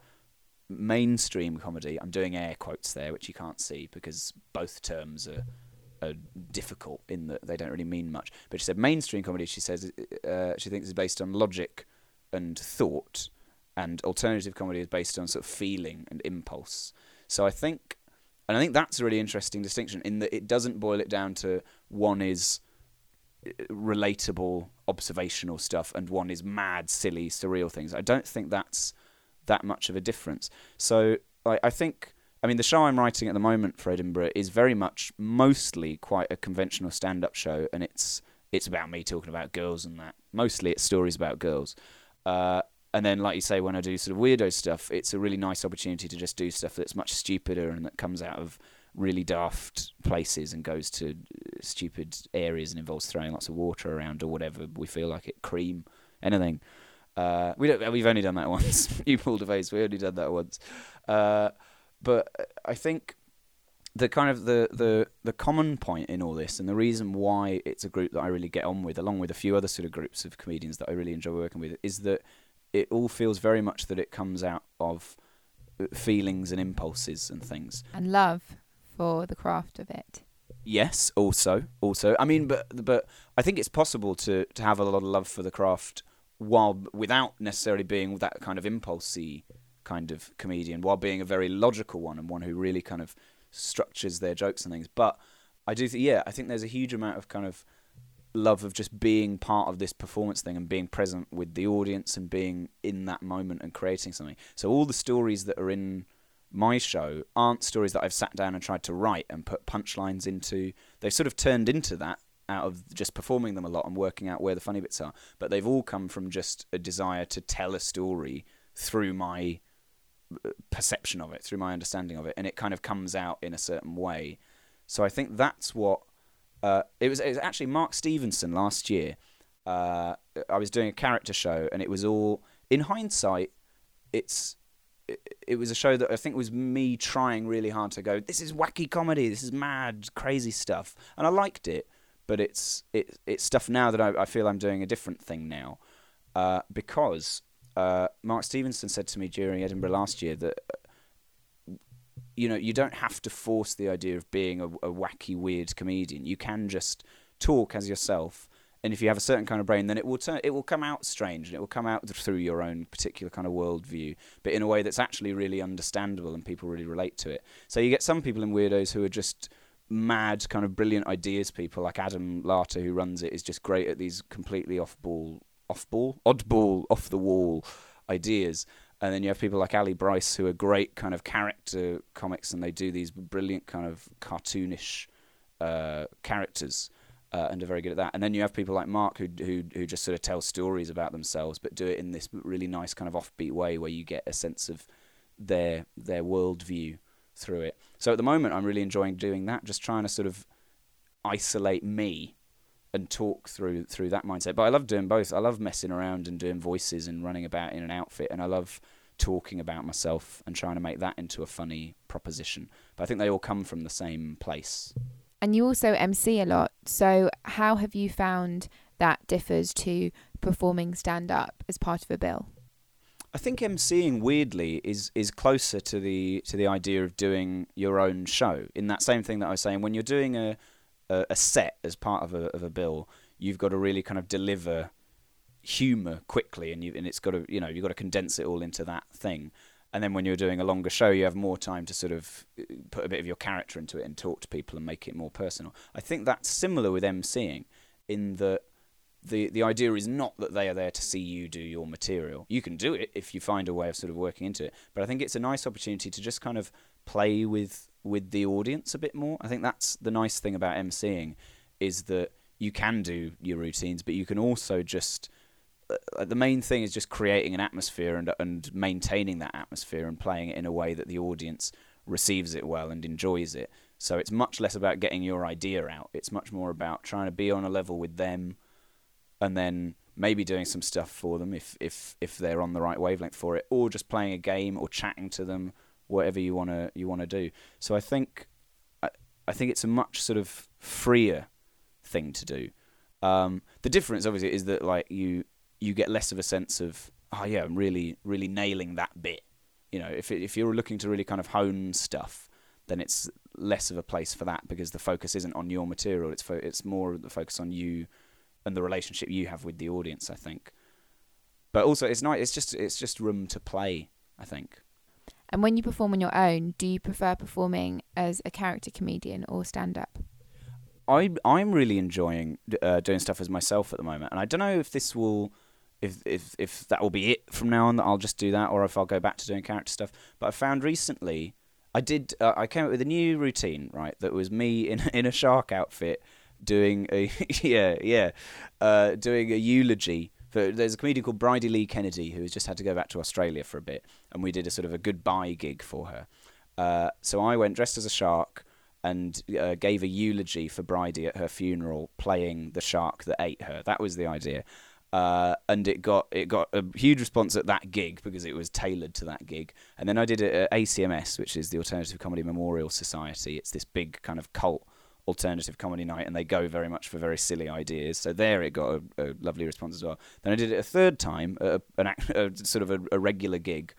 mainstream comedy. I'm doing air quotes there, which you can't see because both terms are, are difficult in that they don't really mean much. But she said mainstream comedy. She says uh, she thinks is based on logic and thought, and alternative comedy is based on sort of feeling and impulse. So I think and I think that's a really interesting distinction in that it doesn't boil it down to one is uh, relatable observational stuff and one is mad silly surreal things. I don't think that's that much of a difference. So I, I think i mean the show i'm writing at the moment for edinburgh is very much mostly quite a conventional stand-up show and it's it's about me talking about girls and that. Mostly it's stories about girls. Uh, and then like you say when i do sort of weirdo stuff it's a really nice opportunity to just do stuff that's much stupider and that comes out of really daft places and goes to stupid areas and involves throwing lots of water around or whatever we feel like it cream anything. Uh, we don't we've only done that once. You pulled a face. We only done that once. Uh, but i think the kind of the, the the common point in all this and the reason why it's a group that I really get on with along with a few other sort of groups of comedians that I really enjoy working with is that it all feels very much that it comes out of uh, feelings and impulses and things. And love for the craft of it. Yes, also, also. I mean, but but I think it's possible to to have a lot of love for the craft while without necessarily being that kind of impulsy kind of comedian, while being a very logical one and one who really kind of structures their jokes and things. But I do, th- yeah, I think there's a huge amount of kind of love of just being part of this performance thing and being present with the audience and being in that moment and creating something. So all the stories that are in my show aren't stories that I've sat down and tried to write and put punchlines into. They've sort of turned into that out of just performing them a lot and working out where the funny bits are. But they've all come from just a desire to tell a story through my uh, perception of it, through my understanding of it, and it kind of comes out in a certain way. So I think that's what uh, it was. It was actually Mark Stevenson last year. Uh, I was doing a character show, and it was all in hindsight. It's it, was a show that I think was me trying really hard to go. This is wacky comedy. This is mad, crazy stuff, and I liked it. But it's it, it's stuff now that I, I feel I'm doing a different thing now, uh, because uh, Mark Stevenson said to me during Edinburgh last year that you know you don't have to force the idea of being a, a wacky, weird comedian. You can just talk as yourself and if you have a certain kind of brain, then it will turn, it will come out strange, and it will come out through your own particular kind of worldview, but in a way that's actually really understandable and people really relate to it. So you get some people in weirdos who are just mad, kind of brilliant ideas people, like Adam Larter, who runs it, is just great at these completely off-ball, off-ball, oddball, off-the-wall ideas. And then you have people like Ali Brice, who are great kind of character comics, and they do these brilliant kind of cartoonish uh, characters uh, and are very good at that. And then you have people like Mark who who who just sort of tell stories about themselves, but do it in this really nice kind of offbeat way where you get a sense of their their worldview through it. So at the moment, I'm really enjoying doing that, just trying to sort of isolate me and talk through through that mindset. But I love doing both. I love messing around and doing voices and running about in an outfit, and I love talking about myself and trying to make that into a funny proposition. But I think they all come from the same place. And you also MC a lot. So, how have you found that differs to performing stand up as part of a bill? I think MCing weirdly is is closer to the to the idea of doing your own show. In that same thing that I was saying, when you're doing a a, a set as part of a of a bill, you've got to really kind of deliver humor quickly, and you and it's got to you know you've got to condense it all into that thing and then when you're doing a longer show, you have more time to sort of uh, put a bit of your character into it and talk to people and make it more personal. I think that's similar with emceeing, in that the the idea is not that they are there to see you do your material. You can do it if you find a way of sort of working into it, but I think it's a nice opportunity to just kind of play with with the audience a bit more. I think that's the nice thing about emceeing is that you can do your routines, but you can also just uh, the main thing is just creating an atmosphere and and maintaining that atmosphere and playing it in a way that the audience receives it well and enjoys it. So it's much less about getting your idea out. It's much more about trying to be on a level with them, and then maybe doing some stuff for them if if if they're on the right wavelength for it, or just playing a game or chatting to them, whatever you wanna you wanna do. So I think I, I think it's a much sort of freer thing to do. Um, the difference, obviously, is that like you you get less of a sense of oh yeah, I'm really really nailing that bit. You know, if if you're looking to really kind of hone stuff, then it's less of a place for that because the focus isn't on your material. It's fo- it's more the focus on you and the relationship you have with the audience. I think, but also it's not. It's just it's just room to play. I think. And when you perform on your own, do you prefer performing as a character comedian or stand up? I I'm really enjoying uh, doing stuff as myself at the moment, and I don't know if this will, if if if that will be it from now on. That I'll just do that, or if I'll go back to doing character stuff. But I found recently, I did. Uh, I came up with a new routine, right? That was me in in a shark outfit doing a yeah yeah, uh, doing a eulogy. For, there's a comedian called Bridie Lee Kennedy who has just had to go back to Australia for a bit, and we did a sort of a goodbye gig for her. Uh, so I went dressed as a shark and uh, gave a eulogy for Bridie at her funeral, playing the shark that ate her. That was the idea. Uh, and it got it got a huge response at that gig because it was tailored to that gig. And then I did it at ACMS, which is the Alternative Comedy Memorial Society. It's this big kind of cult alternative comedy night, and they go very much for very silly ideas. So there, it got a, a lovely response as well. Then I did it a third time, a, an a, sort of a, a regular gig,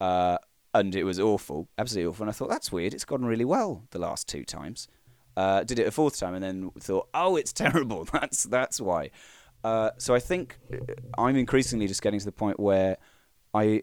uh, and it was awful, absolutely awful. And I thought that's weird. It's gone really well the last two times. Uh, did it a fourth time, and then thought, oh, it's terrible. That's that's why. Uh, so I think uh, I'm increasingly just getting to the point where I,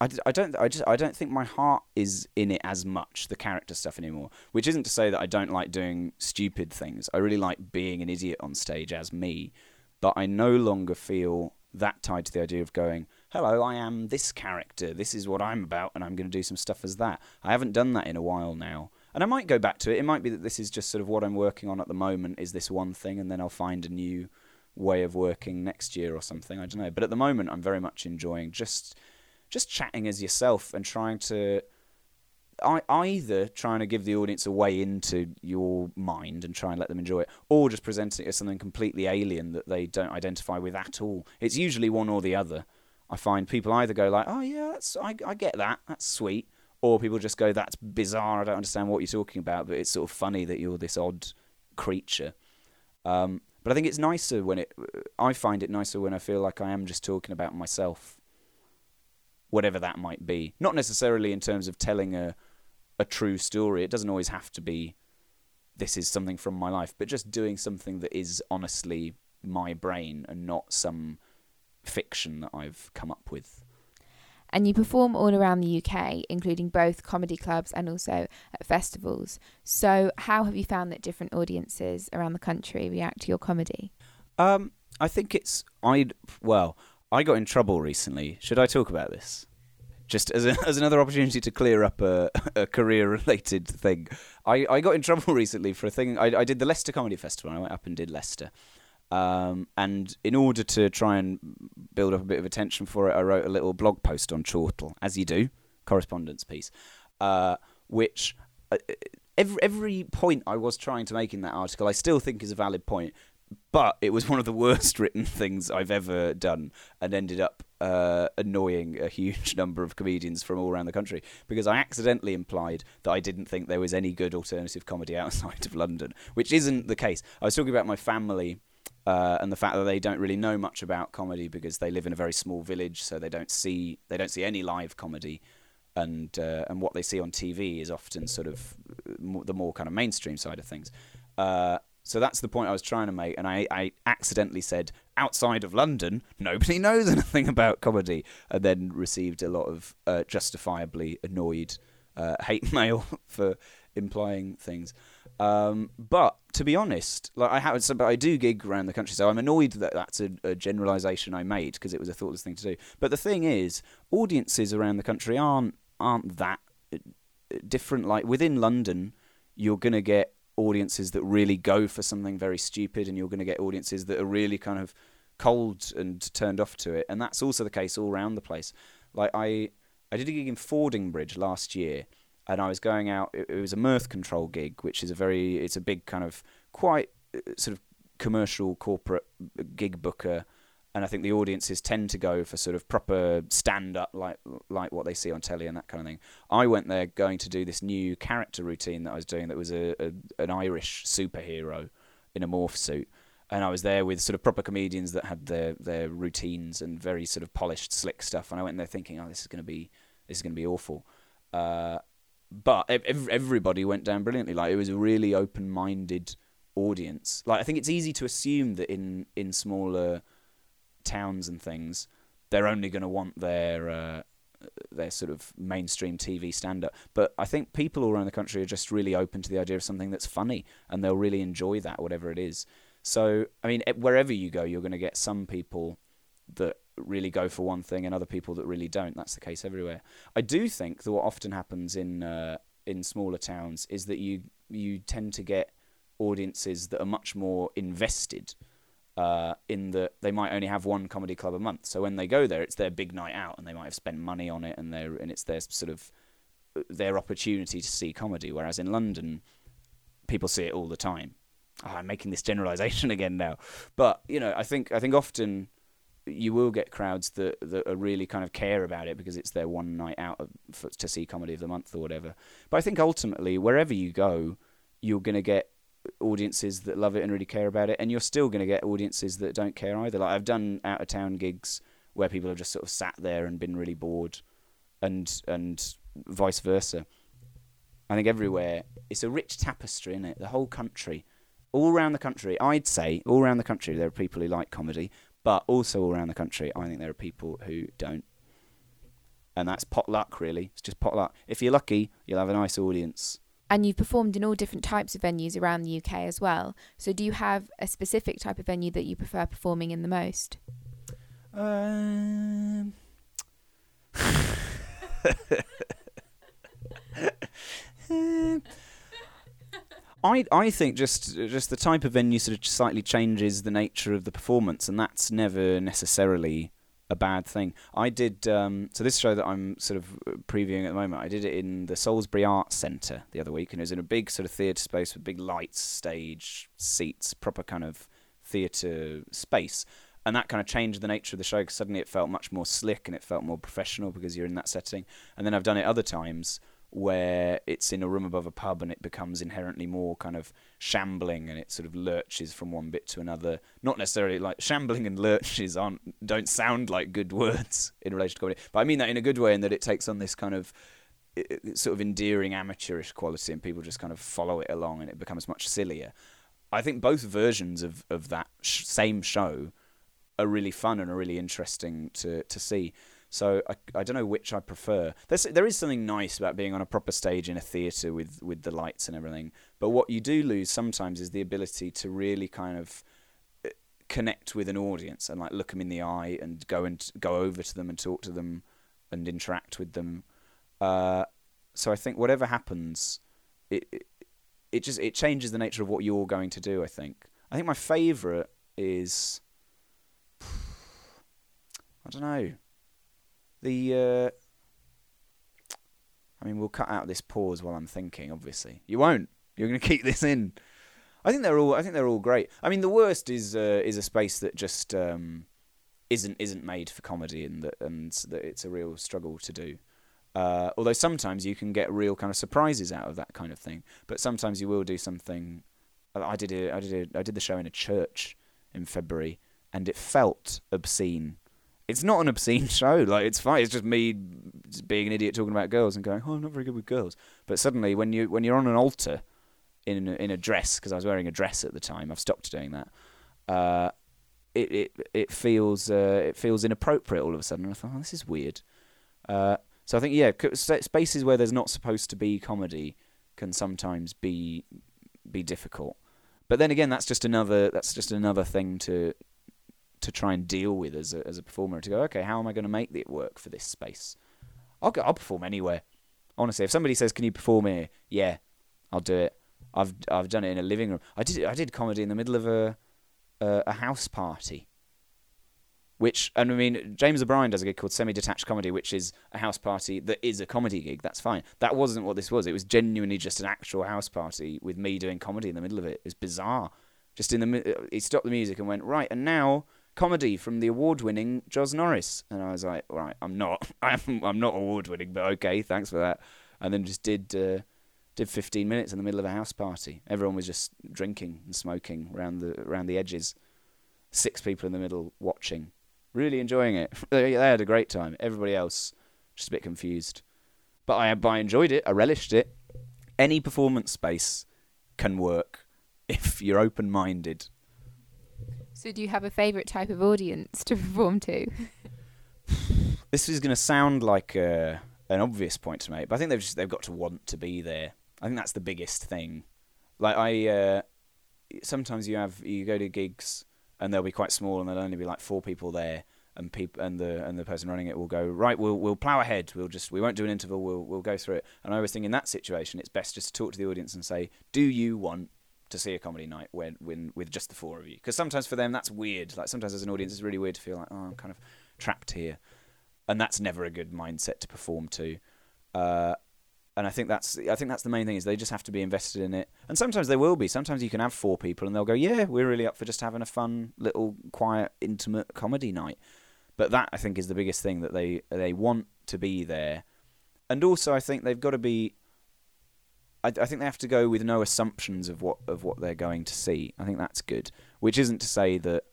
I, I don't I just I don't think my heart is in it as much the character stuff anymore. Which isn't to say that I don't like doing stupid things. I really like being an idiot on stage as me, but I no longer feel that tied to the idea of going hello, I am this character, this is what I'm about, and I'm going to do some stuff as that. I haven't done that in a while now. And I might go back to it. It might be that this is just sort of what I'm working on at the moment, is this one thing, and then I'll find a new way of working next year or something. I don't know. But at the moment, I'm very much enjoying just just chatting as yourself and trying to I, either trying to give the audience a way into your mind and try and let them enjoy it, or just presenting it as something completely alien that they don't identify with at all. It's usually one or the other. I find people either go like, "Oh yeah, that's I, I get that, that's sweet," or people just go, "That's bizarre. I don't understand what you're talking about." But it's sort of funny that you're this odd creature. Um, but I think it's nicer when it. I find it nicer when I feel like I am just talking about myself, whatever that might be. Not necessarily in terms of telling a a true story. It doesn't always have to be. This is something from my life, but just doing something that is honestly my brain and not some fiction that I've come up with. And you perform all around the UK, including both comedy clubs and also at festivals. So, how have you found that different audiences around the country react to your comedy? Um, I think it's I well, I got in trouble recently. Should I talk about this? Just as a, as another opportunity to clear up a, a career related thing. I, I got in trouble recently for a thing. I, I did the Leicester Comedy Festival. and I went up and did Leicester, um, and in order to try and build up a bit of attention for it, I wrote a little blog post on Chortle, as you do, correspondence piece, uh, which uh, every every point I was trying to make in that article, I still think is a valid point, but it was one of the worst written things I've ever done, and ended up uh, annoying a huge number of comedians from all around the country because I accidentally implied that I didn't think there was any good alternative comedy outside of London, which isn't the case. I was talking about my family uh, and the fact that they don't really know much about comedy because they live in a very small village, so they don't see they don't see any live comedy, and uh, and what they see on TV is often sort of more, the more kind of mainstream side of things. Uh, so that's the point I was trying to make, and I, I accidentally said outside of London, nobody knows anything about comedy, and then received a lot of uh, justifiably annoyed uh, hate mail for implying things. Um, but to be honest, like I have, so, but I do gig around the country, so I'm annoyed that that's a, a generalisation I made because it was a thoughtless thing to do. But the thing is, audiences around the country aren't aren't that uh, different. Like within London, you're gonna get audiences that really go for something very stupid, and you're gonna get audiences that are really kind of cold and turned off to it. And that's also the case all around the place. Like I, I did a gig in Fordingbridge last year and I was going out. It, it was a mirth control gig, which is a very it's a big kind of quite uh, sort of commercial corporate gig booker and I think the audiences tend to go for sort of proper stand up like like what they see on telly and that kind of thing. I went there going to do this new character routine that I was doing that was a, a an Irish superhero in a morph suit. And I was there with sort of proper comedians that had their, their routines and very sort of polished, slick stuff. And I went there thinking, oh, this is going to be this is going to be awful. Uh, but everybody went down brilliantly. Like it was a really open-minded audience. Like I think it's easy to assume that in in smaller towns and things, they're only going to want their uh, their sort of mainstream TV stand up. But I think people all around the country are just really open to the idea of something that's funny, and they'll really enjoy that, whatever it is. So I mean, wherever you go, you're going to get some people that really go for one thing and other people that really don't. That's the case everywhere. I do think that what often happens in uh, in smaller towns is that you you tend to get audiences that are much more invested uh, in that they might only have one comedy club a month. So when they go there, it's their big night out, and they might have spent money on it, and they and it's their sort of their opportunity to see comedy. Whereas in London, people see it all the time. Oh, I'm making this generalization again now, but you know, I think I think often you will get crowds that that are really kind of care about it because it's their one night out for, to see comedy of the month or whatever. But I think ultimately, wherever you go, you're going to get audiences that love it and really care about it, and you're still going to get audiences that don't care either. Like I've done out of town gigs where people have just sort of sat there and been really bored, and and vice versa. I think everywhere it's a rich tapestry in it. The whole country, all around the country, I'd say all around the country there are people who like comedy, but also all around the country, I think there are people who don't. And that's pot luck, really. It's just pot luck. If you're lucky, you'll have a nice audience. And you've performed in all different types of venues around the UK as well. So, do you have a specific type of venue that you prefer performing in the most? Um. I I think just just the type of venue sort of slightly changes the nature of the performance, and that's never necessarily a bad thing. I did um, so this show that I'm sort of previewing at the moment. I did it in the Salisbury Arts Centre the other week, and it was in a big sort of theatre space with big lights, stage, seats, proper kind of theatre space. And that kind of changed the nature of the show because suddenly it felt much more slick and it felt more professional because you're in that setting. And then I've done it other times where it's in a room above a pub and it becomes inherently more kind of shambling and it sort of lurches from one bit to another. Not necessarily like shambling and lurches aren't don't sound like good words in relation to comedy, but I mean that in a good way in that it takes on this kind of sort of endearing amateurish quality and people just kind of follow it along and it becomes much sillier. I think both versions of of that sh- same show are really fun and are really interesting to to see. So I, I don't know which I prefer. There's, there is something nice about being on a proper stage in a theatre with, with the lights and everything. But what you do lose sometimes is the ability to really kind of uh, connect with an audience and like look them in the eye and go and go over to them and talk to them and interact with them. Uh, so I think whatever happens, it, it it just it changes the nature of what you're going to do. I think. I think my favourite is I don't know. The uh, I mean, we'll cut out this pause while I'm thinking. Obviously, you won't. You're going to keep this in. I think they're all. I think they're all great. I mean, the worst is uh, is a space that just um, isn't isn't made for comedy, and that and that it's a real struggle to do. Uh, although sometimes you can get real kind of surprises out of that kind of thing, but sometimes you will do something. I did a, I did a, I did the show in a church in February, and it felt obscene it's not an obscene show. Like it's fine. It's just me being an idiot talking about girls and going, "Oh, I'm not very good with girls." But suddenly, when you when you're on an altar in a, in a dress, because I was wearing a dress at the time, I've stopped doing that. Uh, it it it feels uh, it feels inappropriate all of a sudden. I thought, oh, this is weird. Uh, so I think yeah, spaces where there's not supposed to be comedy can sometimes be be difficult. But then again, that's just another that's just another thing to to try and deal with as a, as a performer to go, okay, how am I going to make it work for this space? I'll go, I'll perform anywhere. Honestly, if somebody says, "Can you perform here?" Yeah, I'll do it. I've I've done it in a living room. I did I did comedy in the middle of a a, a house party. Which and I mean James O'Brien does a gig called Semi-Detached Comedy, which is a house party that is a comedy gig. That's fine. That wasn't what this was. It was genuinely just an actual house party with me doing comedy in the middle of it. It's bizarre. Just in the he stopped the music and went right, and now comedy from the award-winning Joz Norris, and I was like, right, I'm not, I'm, I'm not award-winning, but okay, thanks for that. And then just did uh, did 15 minutes in the middle of a house party. Everyone was just drinking and smoking around the around the edges. Six people in the middle watching, really enjoying it. they had a great time. Everybody else just a bit confused, but I I enjoyed it. I relished it. Any performance space can work if you're open-minded so, do you have a favourite type of audience to perform to? this is going to sound like a, an obvious point to make, but I think they've just they've got to want to be there. I think that's the biggest thing. Like I, uh, sometimes you have you go to gigs and they'll be quite small and there'll only be like four people there, and people and the and the person running it will go right. We'll we'll plow ahead. We'll just we won't do an interval. We'll we'll go through it. And I always think in that situation, it's best just to talk to the audience and say, do you want to see a comedy night when, when with just the four of you? Because sometimes for them that's weird. Like sometimes as an audience, it's really weird to feel like oh I'm kind of trapped here, and that's never a good mindset to perform to. Uh, and I think that's I think that's the main thing is they just have to be invested in it. And sometimes they will be. Sometimes you can have four people and they'll go, yeah, we're really up for just having a fun little quiet intimate comedy night. But that I think is the biggest thing that they they want to be there. And also I think they've got to be I, I think they have to go with no assumptions of what of what they're going to see. I think that's good. Which isn't to say that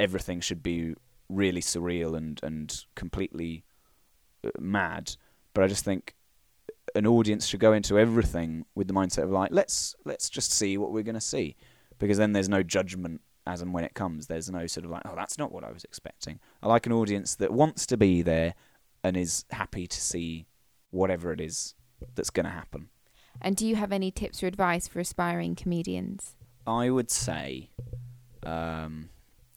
everything should be really surreal and and completely uh, mad, but I just think an audience should go into everything with the mindset of like let's let's just see what we're going to see because then there's no judgment as and when it comes there's no sort of like oh that's not what I was expecting I like an audience that wants to be there and is happy to see whatever it is that's going to happen And do you have any tips or advice for aspiring comedians? I would say um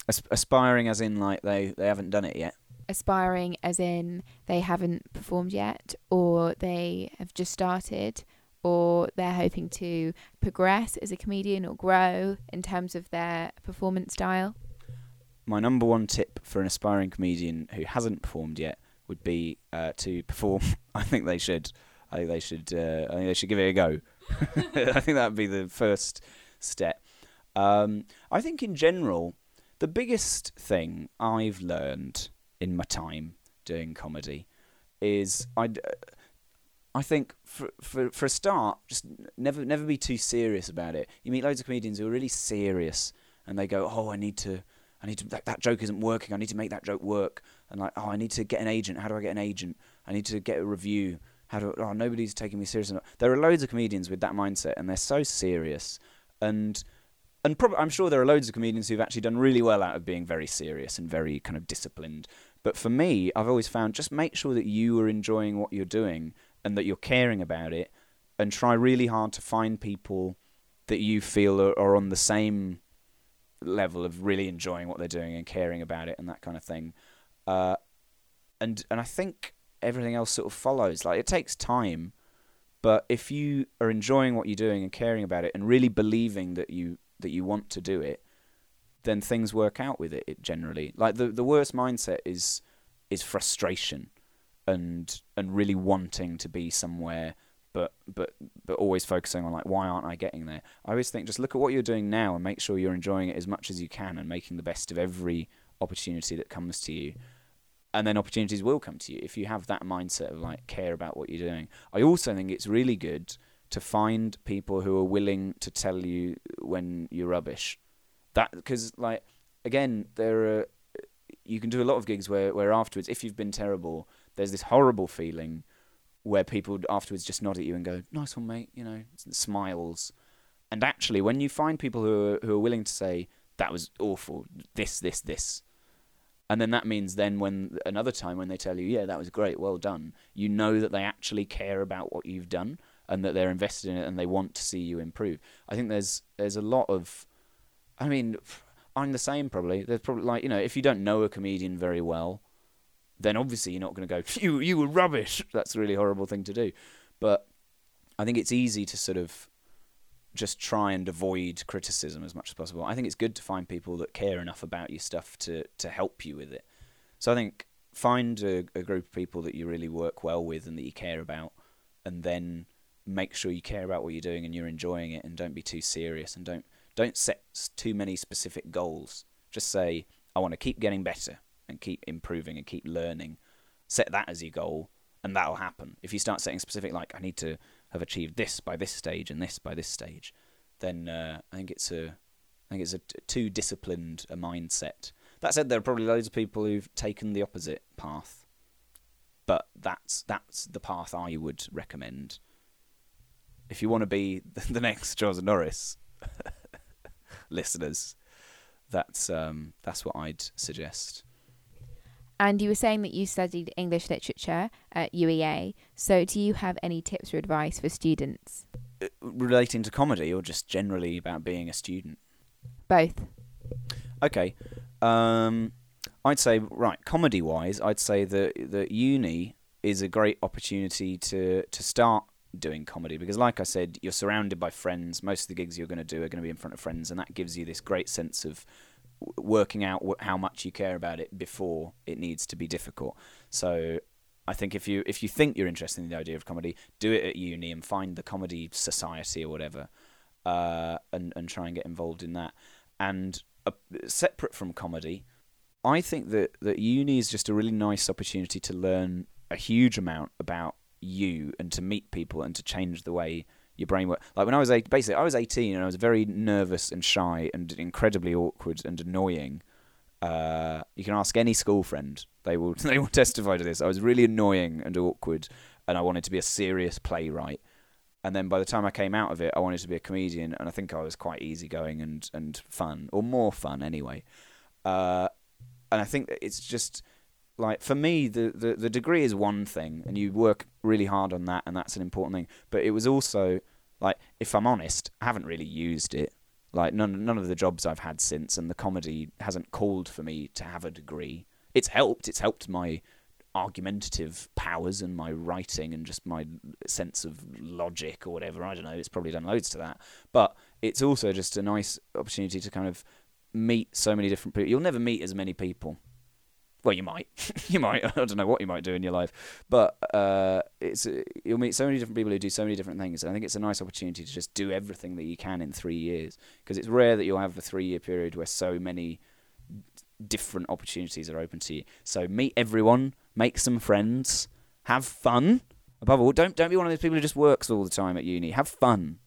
as- aspiring as in like they they haven't done it yet Aspiring as in they haven't performed yet, or they have just started, or they're hoping to progress as a comedian or grow in terms of their performance style? my number one tip for an aspiring comedian who hasn't performed yet would be uh, to perform. I think they should. I think they should. Uh, I think they should give it a go. I think that would be the first step. Um, I think in general, the biggest thing I've learned in my time doing comedy is I. I think for, for for a start, just never never be too serious about it. You meet loads of comedians who are really serious, and they go, "Oh, I need to, I need to. That, that joke isn't working. I need to make that joke work." And like, "Oh, I need to get an agent. How do I get an agent? I need to get a review. How do? Oh, nobody's taking me serious enough." There are loads of comedians with that mindset, and they're so serious, and and prob- I'm sure there are loads of comedians who've actually done really well out of being very serious and very kind of disciplined. But for me, I've always found just make sure that you are enjoying what you're doing and that you're caring about it, and try really hard to find people that you feel are, are on the same level of really enjoying what they're doing and caring about it and that kind of thing. Uh, and and I think everything else sort of follows. Like it takes time, but if you are enjoying what you're doing and caring about it and really believing that you that you want to do it, then things work out with it, it generally. Like the the worst mindset is is frustration and and really wanting to be somewhere but but but always focusing on like why aren't I getting there? I always think just look at what you're doing now and make sure you're enjoying it as much as you can and making the best of every opportunity that comes to you. And then opportunities will come to you if you have that mindset of like care about what you're doing. I also think it's really good to find people who are willing to tell you when you're rubbish. That because like again there are you can do a lot of gigs where where afterwards if you've been terrible there's this horrible feeling where people afterwards just nod at you and go, "Nice one, mate," you know, smiles. And actually, when you find people who are, who are willing to say that was awful, this, this, this, and then that means then when another time when they tell you, "Yeah, that was great, well done," you know that they actually care about what you've done and that they're invested in it and they want to see you improve. I think there's there's a lot of, I mean, I'm the same probably. There's probably like you know if you don't know a comedian very well then obviously you're not going to go, you, you were rubbish. That's a really horrible thing to do. But I think it's easy to sort of just try and avoid criticism as much as possible. I think it's good to find people that care enough about your stuff to, to help you with it. So I think find a, a group of people that you really work well with and that you care about, and then make sure you care about what you're doing and you're enjoying it, and don't be too serious and don't don't set too many specific goals. Just say, I want to keep getting better and keep improving and keep learning. Set that as your goal, and that'll happen. If you start setting specific, like I need to have achieved this by this stage and this by this stage, then uh, I think it's a, I think it's a t- too disciplined a mindset. That said, there are probably loads of people who've taken the opposite path, but that's that's the path I would recommend. If you want to be the next Charles Norris, listeners, that's um, that's what I'd suggest. And you were saying that you studied English literature at UEA. So, do you have any tips or advice for students? Uh, Relating to comedy or just generally about being a student? Both. Okay. Um, I'd say right, comedy wise, I'd say that that uni is a great opportunity to to start doing comedy because like I said, you're surrounded by friends. Most of the gigs you're going to do are going to be in front of friends and that gives you this great sense of working out wh- how much you care about it before it needs to be difficult. So I think if you if you think you're interested in the idea of comedy, do it at uni and find the comedy society or whatever, uh, and and try and get involved in that. And uh, separate from comedy, I think that that uni is just a really nice opportunity to learn a huge amount about you and to meet people and to change the way your brain work. Like when I was eight, basically I was 18 and I was very nervous and shy and incredibly awkward and annoying. Uh, you can ask any school friend; they will they will testify to this. I was really annoying and awkward, and I wanted to be a serious playwright. And then by the time I came out of it, I wanted to be a comedian, and I think I was quite easygoing and and fun, or more fun anyway. Uh, and I think it's just like for me, the, the the degree is one thing, and you work really hard on that, and that's an important thing. But it was also like, if I'm honest, I haven't really used it. Like none none of the jobs I've had since, and the comedy hasn't called for me to have a degree. It's helped. It's helped my argumentative powers and my writing and just my sense of logic or whatever. I don't know. It's probably done loads to that. But it's also just a nice opportunity to kind of meet so many different people. You'll never meet as many people. Well, you might. you might. I don't know what you might do in your life, but uh, it's you'll meet so many different people who do so many different things. And I think it's a nice opportunity to just do everything that you can in three years because it's rare that you'll have a three-year period where so many different opportunities are open to you. So meet everyone, make some friends, have fun. Above all, don't don't be one of those people who just works all the time at uni. Have fun,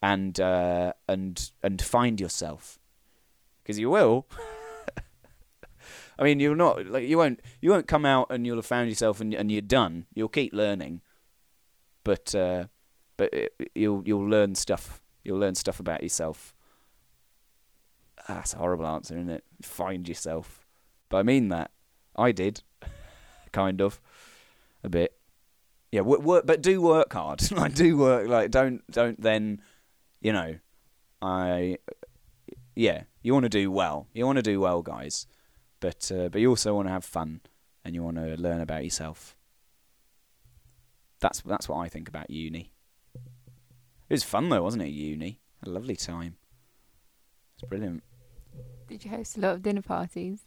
and uh, and and find yourself, because you will. I mean, you're not like you won't you won't come out and you'll have found yourself and and you're done. You'll keep learning, but uh, but it, you'll you'll learn stuff. You'll learn stuff about yourself. Ah, that's a horrible answer, isn't it? Find yourself, but I mean that. I did, kind of, a bit. Yeah, work, work but do work hard. like do work. Like don't don't then, you know, I. Yeah, you want to do well. You want to do well, guys but uh, but you also want to have fun and you want to learn about yourself. That's that's what I think about uni. It was fun though, wasn't it? Uni, a lovely time. It's brilliant. Did you host a lot of dinner parties?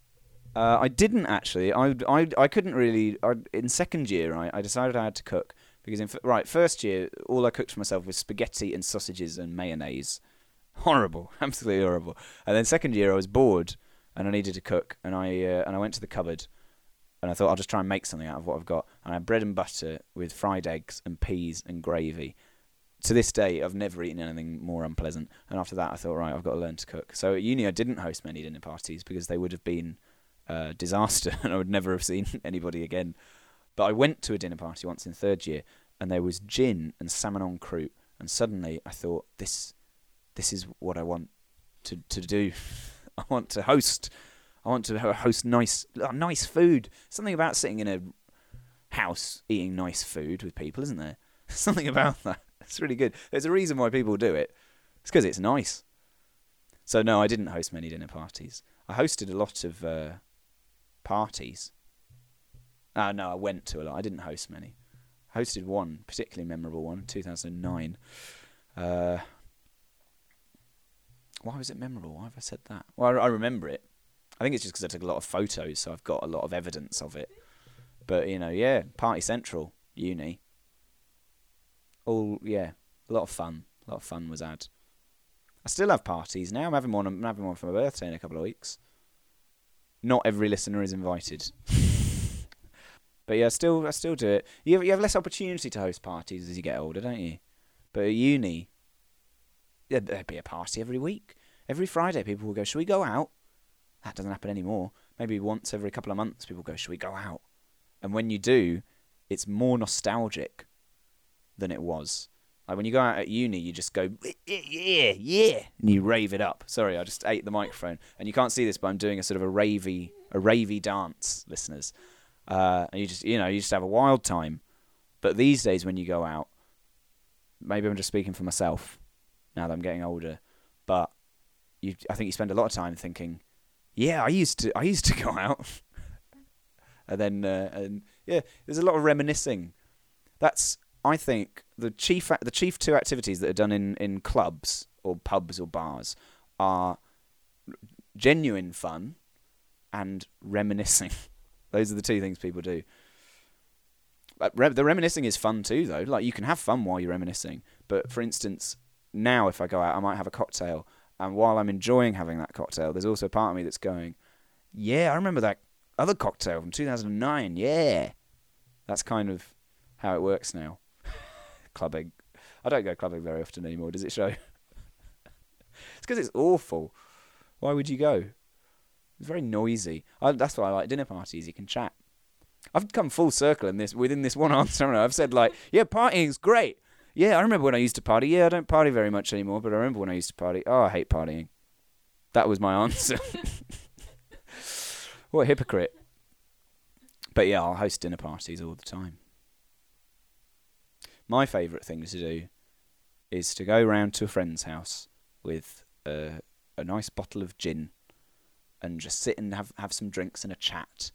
Uh, I didn't actually. I, I, I couldn't really. I, in second year, I, I decided I had to cook because in right first year, all I cooked for myself was spaghetti and sausages and mayonnaise. Horrible, absolutely horrible. And then second year, I was bored and I needed to cook, and I uh, and I went to the cupboard, and I thought I'll just try and make something out of what I've got. And I had bread and butter with fried eggs and peas and gravy. To this day, I've never eaten anything more unpleasant. And after that, I thought, right, I've got to learn to cook. So at uni, I didn't host many dinner parties because they would have been uh, disaster, and I would never have seen anybody again. But I went to a dinner party once in third year, and there was gin and salmon en croûte, and suddenly I thought, this, this is what I want to to do. I want to host. I want to host nice, nice food. Something about sitting in a house eating nice food with people, isn't there? Something about that. It's really good. There's a reason why people do it. It's because it's nice. So no, I didn't host many dinner parties. I hosted a lot of uh, parties. Uh, no, I went to a lot. I didn't host many. I hosted one particularly memorable one, 2009. Uh, why was it memorable? Why have I said that? Well, I, I remember it. I think it's just because I took a lot of photos, so I've got a lot of evidence of it. But you know, yeah, Party Central, uni. All yeah, a lot of fun. A lot of fun was had. I still have parties now. I'm having one. I'm having one for my birthday in a couple of weeks. Not every listener is invited. but yeah, I still I still do it. You have, you have less opportunity to host parties as you get older, don't you? But at uni, there'd be a party every week. Every Friday, people will go, "Should we go out?" That doesn't happen anymore. Maybe once every couple of months, people go, "Should we go out?" And when you do, it's more nostalgic than it was. Like when you go out at uni, you just go, yeah, yeah, and you rave it up. Sorry, I just ate the microphone, and you can't see this, but I'm doing a sort of a ravey a ravey dance, listeners. Uh, and you just you know you just have a wild time. But these days when you go out, maybe I'm just speaking for myself now that I'm getting older, but you I think you spend a lot of time thinking, yeah, I used to I used to go out, and then uh, and yeah, there's a lot of reminiscing. That's I think the chief the chief two activities that are done in in clubs or pubs or bars are genuine fun and reminiscing. Those are the two things people do. But the reminiscing is fun too, though. Like you can have fun while you're reminiscing. But for instance, now if I go out, I might have a cocktail, and while I'm enjoying having that cocktail, there's also a part of me that's going, "Yeah, I remember that other cocktail from 2009. Yeah." That's kind of how it works now. clubbing. I don't go clubbing very often anymore. Does it show? it's because it's awful. Why would you go? It's very noisy. I, that's why I like dinner parties. You can chat. I've come full circle in this within this one answer. I've said like, yeah, partying's great. Yeah, I remember when I used to party. Yeah, I don't party very much anymore, but I remember when I used to party. Oh, I hate partying. That was my answer. what a hypocrite. But yeah, I'll host dinner parties all the time. My favourite thing to do is to go round to a friend's house with a, a nice bottle of gin and just sit and have, have some drinks and a chat.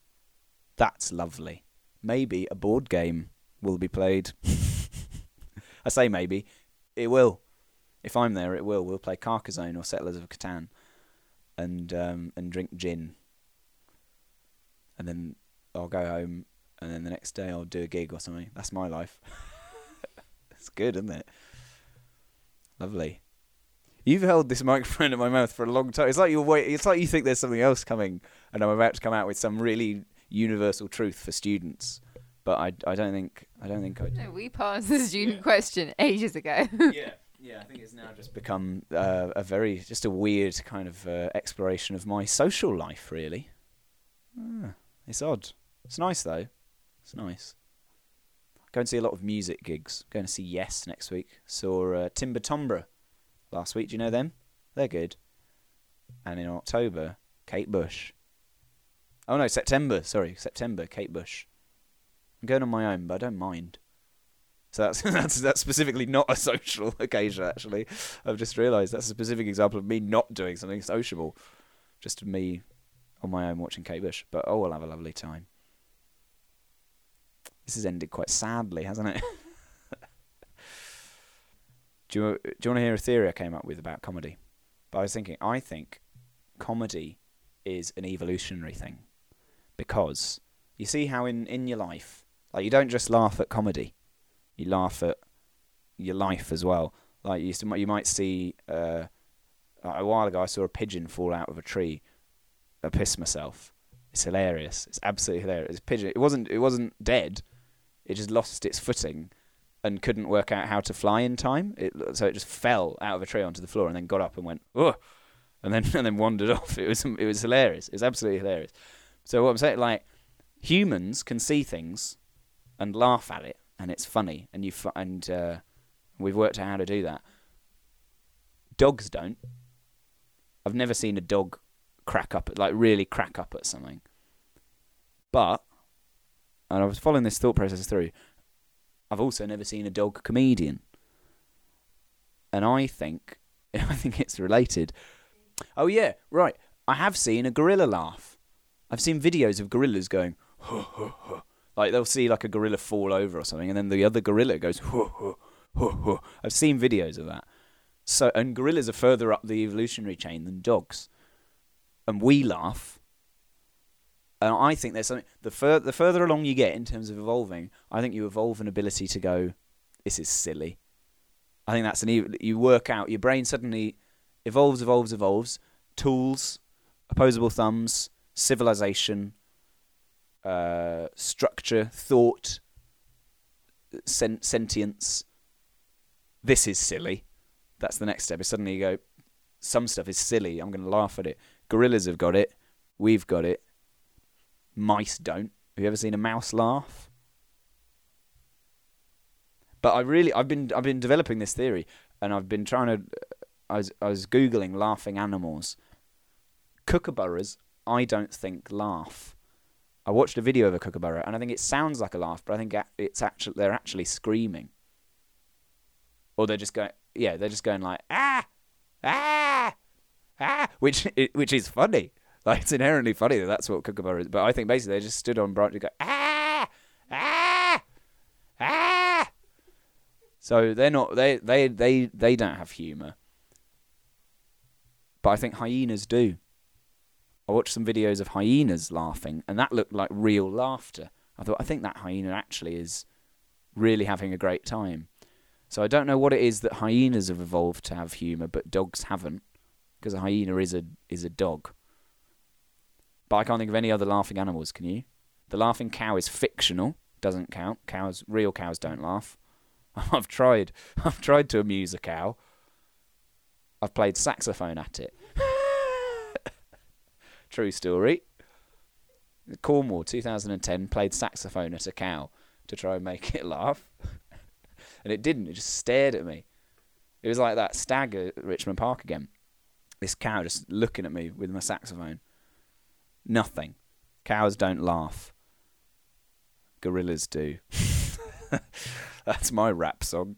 That's lovely. Maybe a board game will be played. I say maybe. It will. If I'm there, it will. We'll play Carcassonne or Settlers of Catan and um, and drink gin. And then I'll go home and then the next day I'll do a gig or something. That's my life. it's good, isn't it? Lovely. You've held this microphone in my mouth for a long time. It's like you're wait. It's like you think there's something else coming, and I'm about to come out with some really universal truth for students. But I, I don't think I don't think I. No, we passed the student question ages ago. yeah, yeah. I think it's now just become uh, a very just a weird kind of uh, exploration of my social life. Really, ah, it's odd. It's nice though. It's nice. Going to see a lot of music gigs. Going to see Yes next week. Saw uh, Timber last week. Do you know them? They're good. And in October, Kate Bush. Oh no, September. Sorry, September. Kate Bush. I'm going on my own, but I don't mind. So that's that's that's specifically not a social occasion. Actually, I've just realised that's a specific example of me not doing something sociable. Just me on my own watching Kate Bush. But oh, we'll have a lovely time. This has ended quite sadly, hasn't it? do you do you want to hear a theory I came up with about comedy? But I was thinking, I think comedy is an evolutionary thing because you see how in in your life, like you don't just laugh at comedy, you laugh at your life as well. Like you you might see uh, a while ago, I saw a pigeon fall out of a tree. I pissed myself. It's hilarious. It's absolutely hilarious. It's pigeon. It wasn't. It wasn't dead. It just lost its footing and couldn't work out how to fly in time. It, so it just fell out of a tree onto the floor and then got up and went, oh, and then and then wandered off. It was it was hilarious. It was absolutely hilarious. So what I'm saying, like humans can see things and laugh at it, and it's funny, and you and uh, we've worked out how to do that. Dogs don't. I've never seen a dog crack up, like really crack up at something. But, and I was following this thought process through. I've also never seen a dog comedian, and I think, I think it's related. Oh yeah, right. I have seen a gorilla laugh. I've seen videos of gorillas going, huh, huh, huh. Like they'll see like a gorilla fall over or something, and then the other gorilla goes, huh, huh, huh, huh. I've seen videos of that. So, and gorillas are further up the evolutionary chain than dogs, and we laugh. And I think there's something. The fur, the further along you get in terms of evolving, I think you evolve an ability to go, "This is silly." I think that's an you work out. Your brain suddenly evolves, evolves, evolves. Tools, opposable thumbs, civilization, uh, structure, thought, sen- sentience. This is silly. That's the next step. suddenly you go, some stuff is silly. I'm going to laugh at it. Gorillas have got it. We've got it. Mice don't. Have you ever seen a mouse laugh? But I really, I've been, I've been developing this theory, and I've been trying to. I was, I was googling laughing animals. Kookaburras I don't think laugh. I watched a video of a kookaburra, and I think it sounds like a laugh, but I think it's actually they're actually screaming, or they're just going. Yeah, they're just going like ah, ah, ah, which which is funny. Like it's inherently funny that that's what kookaburra is. But I think basically they just stood on branch and go ah, ah, ah. So they're not they they they they don't have humour. But I think hyenas do. I watched some videos of hyenas laughing, and that looked like real laughter. I thought, I think that hyena actually is really having a great time. So I don't know what it is that hyenas have evolved to have humour, but dogs haven't, because a hyena is a is a dog. But I can't think of any other laughing animals. Can you? The laughing cow is fictional, doesn't count. Cows, real cows, don't laugh. I've tried. I've tried to amuse a cow. I've played saxophone at it. True story. Cornwall, 2010, played saxophone at a cow to try and make it laugh. and it didn't. It just stared at me. It was like that stag at Richmond Park again. This cow just looking at me with my saxophone. Nothing. Cows don't laugh. Gorillas do. That's my rap song.